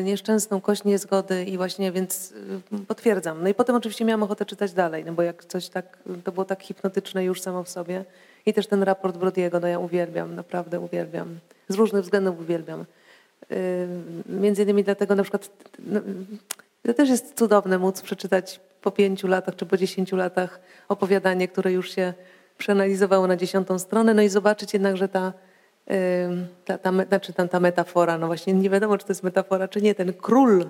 nieszczęsną kość niezgody i właśnie, więc yy, potwierdzam. No i potem oczywiście miałam ochotę czytać dalej, no bo jak coś tak, to było tak hipnotyczne już samo w sobie. I też ten raport Brodiego, no ja uwielbiam, naprawdę uwielbiam. Z różnych względów uwielbiam. Między innymi dlatego na przykład, no, to też jest cudowne móc przeczytać po pięciu latach czy po dziesięciu latach opowiadanie, które już się przeanalizowało na dziesiątą stronę, no i zobaczyć jednak, że ta, ta, ta, znaczy ta, ta metafora, no właśnie nie wiadomo, czy to jest metafora, czy nie, ten król,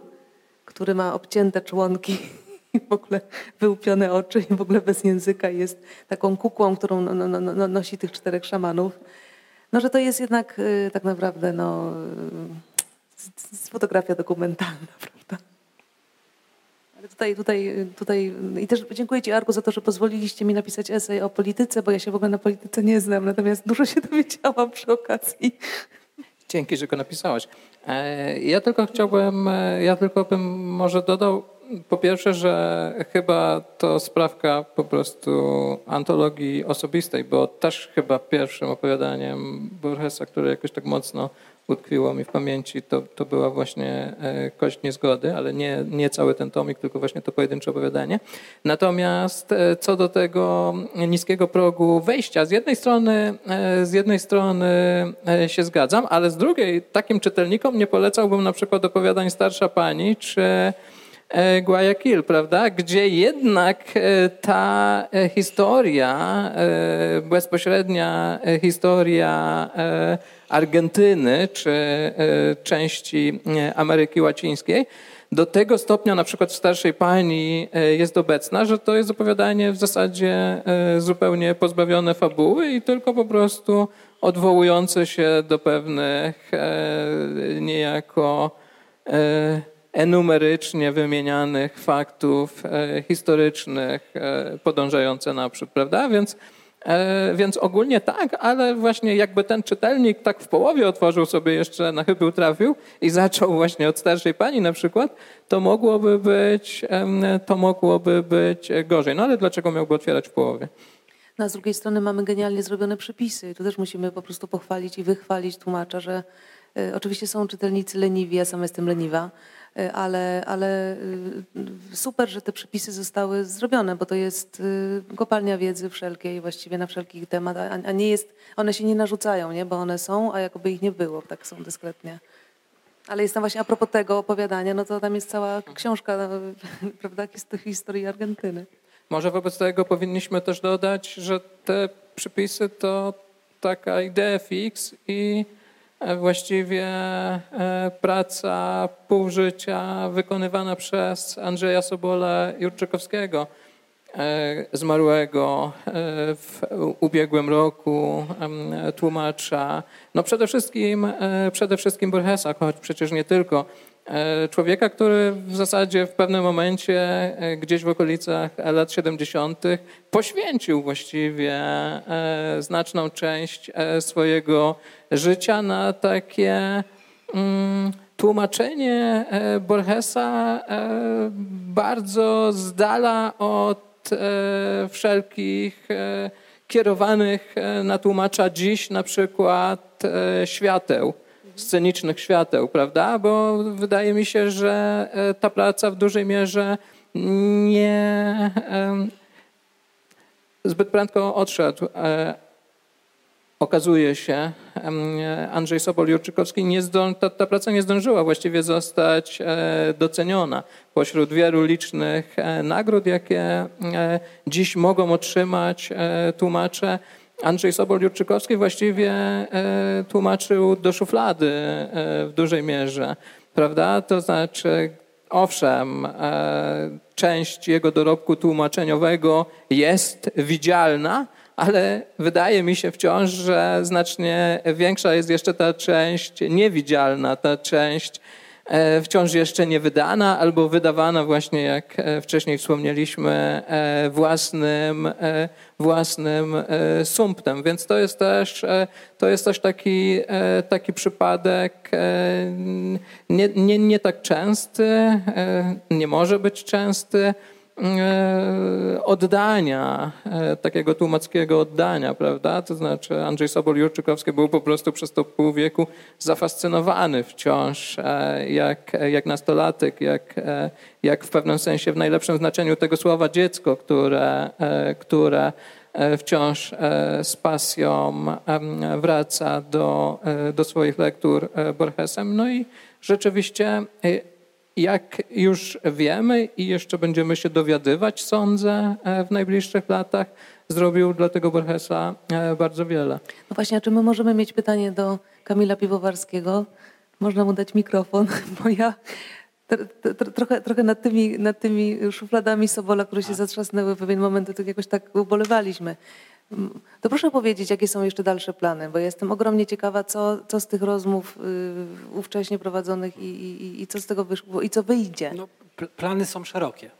który ma obcięte członki i w ogóle wyłupione oczy i w ogóle bez języka jest taką kukłą, którą no, no, no, no nosi tych czterech szamanów. No, że to jest jednak y, tak naprawdę no, y, fotografia dokumentalna, prawda? Ale tutaj, tutaj, tutaj i też dziękuję Ci Arku za to, że pozwoliliście mi napisać esej o polityce, bo ja się w ogóle na polityce nie znam, natomiast dużo się dowiedziałam przy okazji. Dzięki, że go napisałaś. E, ja tylko chciałbym, e, ja tylko bym może dodał po pierwsze, że chyba to sprawka po prostu antologii osobistej, bo też chyba pierwszym opowiadaniem Borgesa, które jakoś tak mocno utkwiło mi w pamięci, to, to była właśnie e, Kość Niezgody, ale nie, nie cały ten tomik, tylko właśnie to pojedyncze opowiadanie. Natomiast e, co do tego niskiego progu wejścia, z jednej strony, e, z jednej strony się zgadzam, ale z drugiej takim czytelnikom nie polecałbym na przykład opowiadań Starsza Pani, czy Guayaquil, prawda? Gdzie jednak e, ta e, historia, bezpośrednia historia Argentyny czy części Ameryki Łacińskiej do tego stopnia na przykład w starszej pani jest obecna, że to jest opowiadanie w zasadzie zupełnie pozbawione fabuły i tylko po prostu odwołujące się do pewnych niejako enumerycznie wymienianych faktów e, historycznych e, podążające naprzód, prawda? Więc E, więc ogólnie tak, ale właśnie jakby ten czytelnik tak w połowie otworzył sobie jeszcze na chybił trafił i zaczął właśnie od starszej pani na przykład, to mogłoby być, to mogłoby być gorzej. No ale dlaczego miałby otwierać w połowie? No, a z drugiej strony mamy genialnie zrobione przepisy. Tu też musimy po prostu pochwalić i wychwalić tłumacza, że y, oczywiście są czytelnicy leniwi, ja sama jestem leniwa, ale, ale y, super, że te przepisy zostały zrobione, bo to jest y, kopalnia wiedzy wszelkiej, właściwie na wszelki temat, a, nie jest, one się nie narzucają, nie? bo one są, a jakoby ich nie było, tak są dyskretnie. Ale jest tam właśnie a propos tego opowiadania, no to tam jest cała książka, no, prawda, his- historii Argentyny. Może wobec tego powinniśmy też dodać, że te przepisy to taka idea fix i e, właściwie e, praca pół życia wykonywana przez Andrzeja Sobola Jurczykowskiego, e, zmarłego w ubiegłym roku tłumacza, no przede wszystkim, przede wszystkim Borgesa, choć przecież nie tylko. E, człowieka, który w zasadzie w pewnym momencie, e, gdzieś w okolicach lat 70., poświęcił właściwie e, znaczną część swojego życia na takie mm, tłumaczenie Borgesa bardzo z dala od wszelkich kierowanych na tłumacza dziś na przykład świateł scenicznych świateł, prawda? Bo wydaje mi się, że e, ta praca w dużej mierze nie zbyt prędko odszedł. E, okazuje się, Andrzej Sobol-Jurczykowski, nie zdąży, ta, ta, praca nie zdążyła właściwie zostać e, doceniona. Pośród wielu licznych nagród, jakie dziś mogą otrzymać tłumacze, Andrzej Sobol-Jurczykowski właściwie e, tłumaczył do szuflady e, w dużej mierze, prawda? To znaczy, owszem, e, część jego dorobku tłumaczeniowego jest widzialna, ale wydaje mi się wciąż, że znacznie większa jest jeszcze ta część niewidzialna, ta część wciąż jeszcze nie wydana albo wydawana właśnie, jak e, wcześniej wspomnieliśmy, e, własnym, własnym sumptem. Więc to jest też, to jest też taki, taki przypadek nie, nie, nie tak częsty, nie może być częsty, E, oddania, e, takiego tłumackiego oddania, prawda? To znaczy Andrzej Sobol-Jurczykowski był po prostu przez to pół wieku zafascynowany wciąż e, jak, jak nastolatek, jak, jak w pewnym sensie w najlepszym znaczeniu tego słowa dziecko, które, które wciąż z pasją wraca do, do swoich lektur Borgesem. No i rzeczywiście jak już wiemy i jeszcze będziemy się dowiadywać, sądzę, e, w najbliższych latach, zrobił dla tego Borgesa e, bardzo wiele. No właśnie, a czy my możemy mieć pytanie do Kamila Piwowarskiego? Można mu dać mikrofon, bo ja trochę, trochę nad, tymi, nad tymi szufladami Sobola, które się zatrzasnęły w pewien moment, to jakoś tak ubolewaliśmy. To proszę powiedzieć, jakie są jeszcze dalsze plany, bo jestem ogromnie ciekawa, co, co z tych rozmów y, ówcześnie prowadzonych i, i, i co z tego wyszło i co wyjdzie. No, plany są szerokie.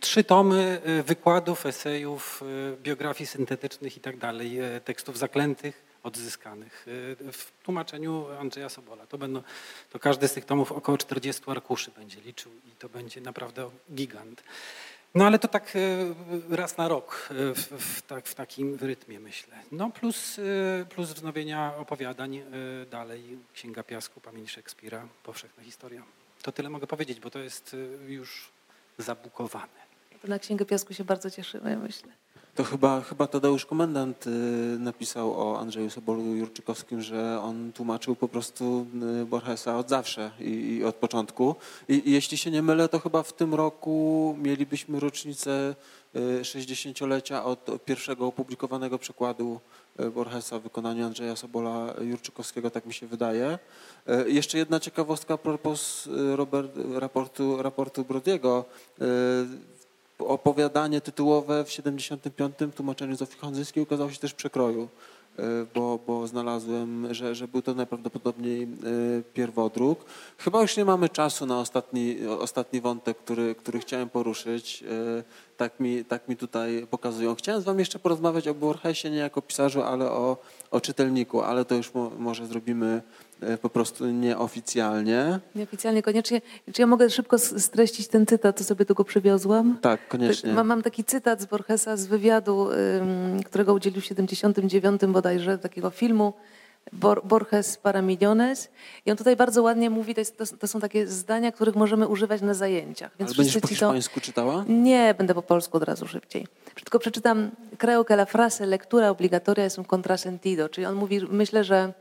Trzy tomy y, wykładów, esejów, y, biografii syntetycznych i tak dalej, tekstów zaklętych, odzyskanych w tłumaczeniu Andrzeja Sobola. To, będą, to każdy z tych tomów około 40 arkuszy będzie liczył i to będzie naprawdę gigant. No ale to tak e, raz na rok e, w, w, tak, w takim rytmie myślę. No plus, e, plus wznowienia opowiadań dalej, Księga Piasku, Pamięć Szekspira, Powszechna Historia. To tyle mogę powiedzieć, bo to jest już zabukowane. Na Księgę Piasku się bardzo cieszymy, myślę. To chyba, chyba Tadeusz Komendant y, napisał o Andrzeju Sobolu Jurczykowskim, że on tłumaczył po prostu y, Borgesa od zawsze i, i od początku. I, I, jeśli się nie mylę, to chyba w tym roku mielibyśmy rocznicę 60-lecia y, od pierwszego opublikowanego przekładu Borgesa w wykonaniu Andrzeja Sobola Jurczykowskiego, tak mi się wydaje. Jeszcze jedna ciekawostka a propos Robert, raportu, raportu Brodiego opowiadanie tytułowe w 75. tłumaczeniu Zofii Honzyskiej ukazało się też w przekroju, e, bo, bo znalazłem, że, że był to najprawdopodobniej e, pierwodruk. Chyba już nie mamy czasu na ostatni, ostatni wątek, który, który chciałem poruszyć. E, tak, mi, tak mi tutaj pokazują. Chciałem z wami jeszcze porozmawiać o Borgesie, nie jako pisarzu, ale o, o czytelniku, ale to już mo, może zrobimy po prostu nieoficjalnie. Nieoficjalnie koniecznie. Czy ja mogę szybko streścić ten cytat, co sobie tu go przywiozłam? Tak, koniecznie. Mam, mam taki cytat z Borgesa z wywiadu, którego udzielił w 79 bodajże, takiego filmu Bor, Borges para millones. I on tutaj bardzo ładnie mówi, to, jest, to, to są takie zdania, których możemy używać na zajęciach. Ale będziesz po ci to- hiszpańsku czytała? Nie, będę po polsku od razu szybciej. Tylko przeczytam, creo que la frase lectura obligatoria es un contrasentido, czyli on mówi, myślę, że,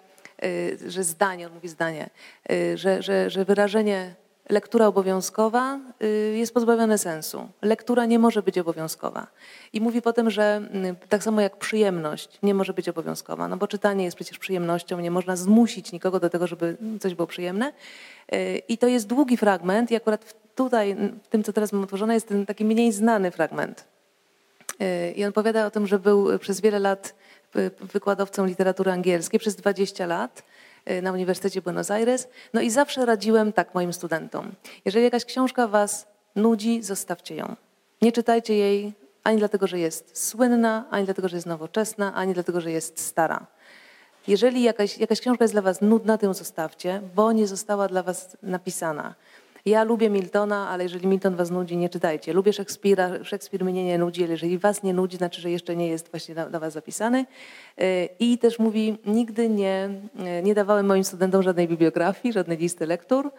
że zdanie, on mówi zdanie, y, że, że, że wyrażenie lektura obowiązkowa y, jest pozbawione sensu. Lektura nie może być obowiązkowa. I mówi potem, że y, tak samo jak przyjemność nie może być obowiązkowa, no bo czytanie jest przecież przyjemnością, nie można zmusić nikogo do tego, żeby coś było przyjemne. Y, I to jest długi fragment i akurat tutaj, w tym, co teraz mam otworzone, jest ten taki mniej znany fragment. Y, I on opowiada o tym, że był przez wiele lat y, wykładowcą literatury angielskiej, przez 20 lat y, na Uniwersytecie Buenos Aires. No i zawsze radziłem tak moim studentom. Jeżeli jakaś książka was nudzi, zostawcie ją. Nie czytajcie jej ani dlatego, że jest słynna, ani dlatego, że jest nowoczesna, ani dlatego, że jest stara. Jeżeli jakaś, jakaś książka jest dla was nudna, to ją zostawcie, bo nie została dla was napisana. Ja lubię Miltona, ale jeżeli Milton was nudzi, nie czytajcie. Lubię Szekspira, Szekspir mnie nie nudzi, ale jeżeli was nie nudzi, znaczy, że jeszcze nie jest właśnie dla, was zapisany. Yy, I też mówi, nigdy nie, yy, nie dawałem moim studentom żadnej bibliografii, żadnej listy lektur.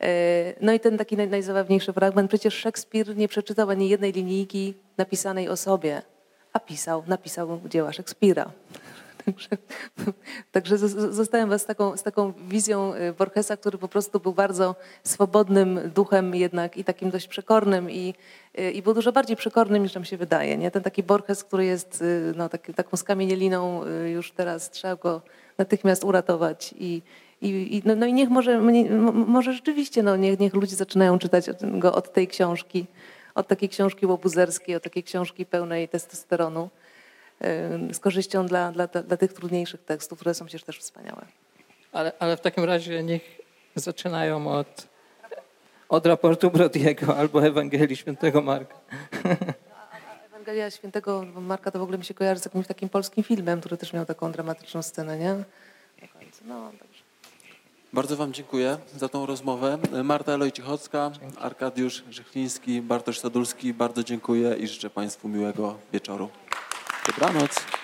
Yy, No i ten taki naj, najzabawniejszy fragment, przecież Szekspir nie przeczytał ani jednej linijki napisanej o sobie, a pisał, napisał dzieła Szekspira. Także, także zostałem was z taką, z taką wizją y, Borgesa, który po prostu był bardzo swobodnym duchem jednak i takim dość przekornym i, y, i był dużo bardziej przekornym niż nam się wydaje. Nie? Ten taki Borges, który jest y, no, taką skamienieliną y, już teraz trzeba go natychmiast uratować i, i, i, no, no i niech może, może rzeczywiście, no, niech, niech ludzie zaczynają czytać go od tej książki, od takiej książki łobuzerskiej, od takiej książki pełnej testosteronu y, z korzyścią dla, dla, dla tych trudniejszych tekstów, które są przecież też wspaniałe. Ale, ale w takim razie niech zaczynają od, od raportu Brodiego albo Ewangelii Świętego Marka. Ewangelia Świętego Marka to w ogóle mi się kojarzy z jakimś takim polskim filmem, który też miał taką dramatyczną scenę, nie? No. Bardzo wam dziękuję za tą rozmowę. Marta Elojcichocka, Arkadiusz Żychliński, Bartosz Sadulski. Bardzo dziękuję i życzę państwu miłego wieczoru. Dobranoc.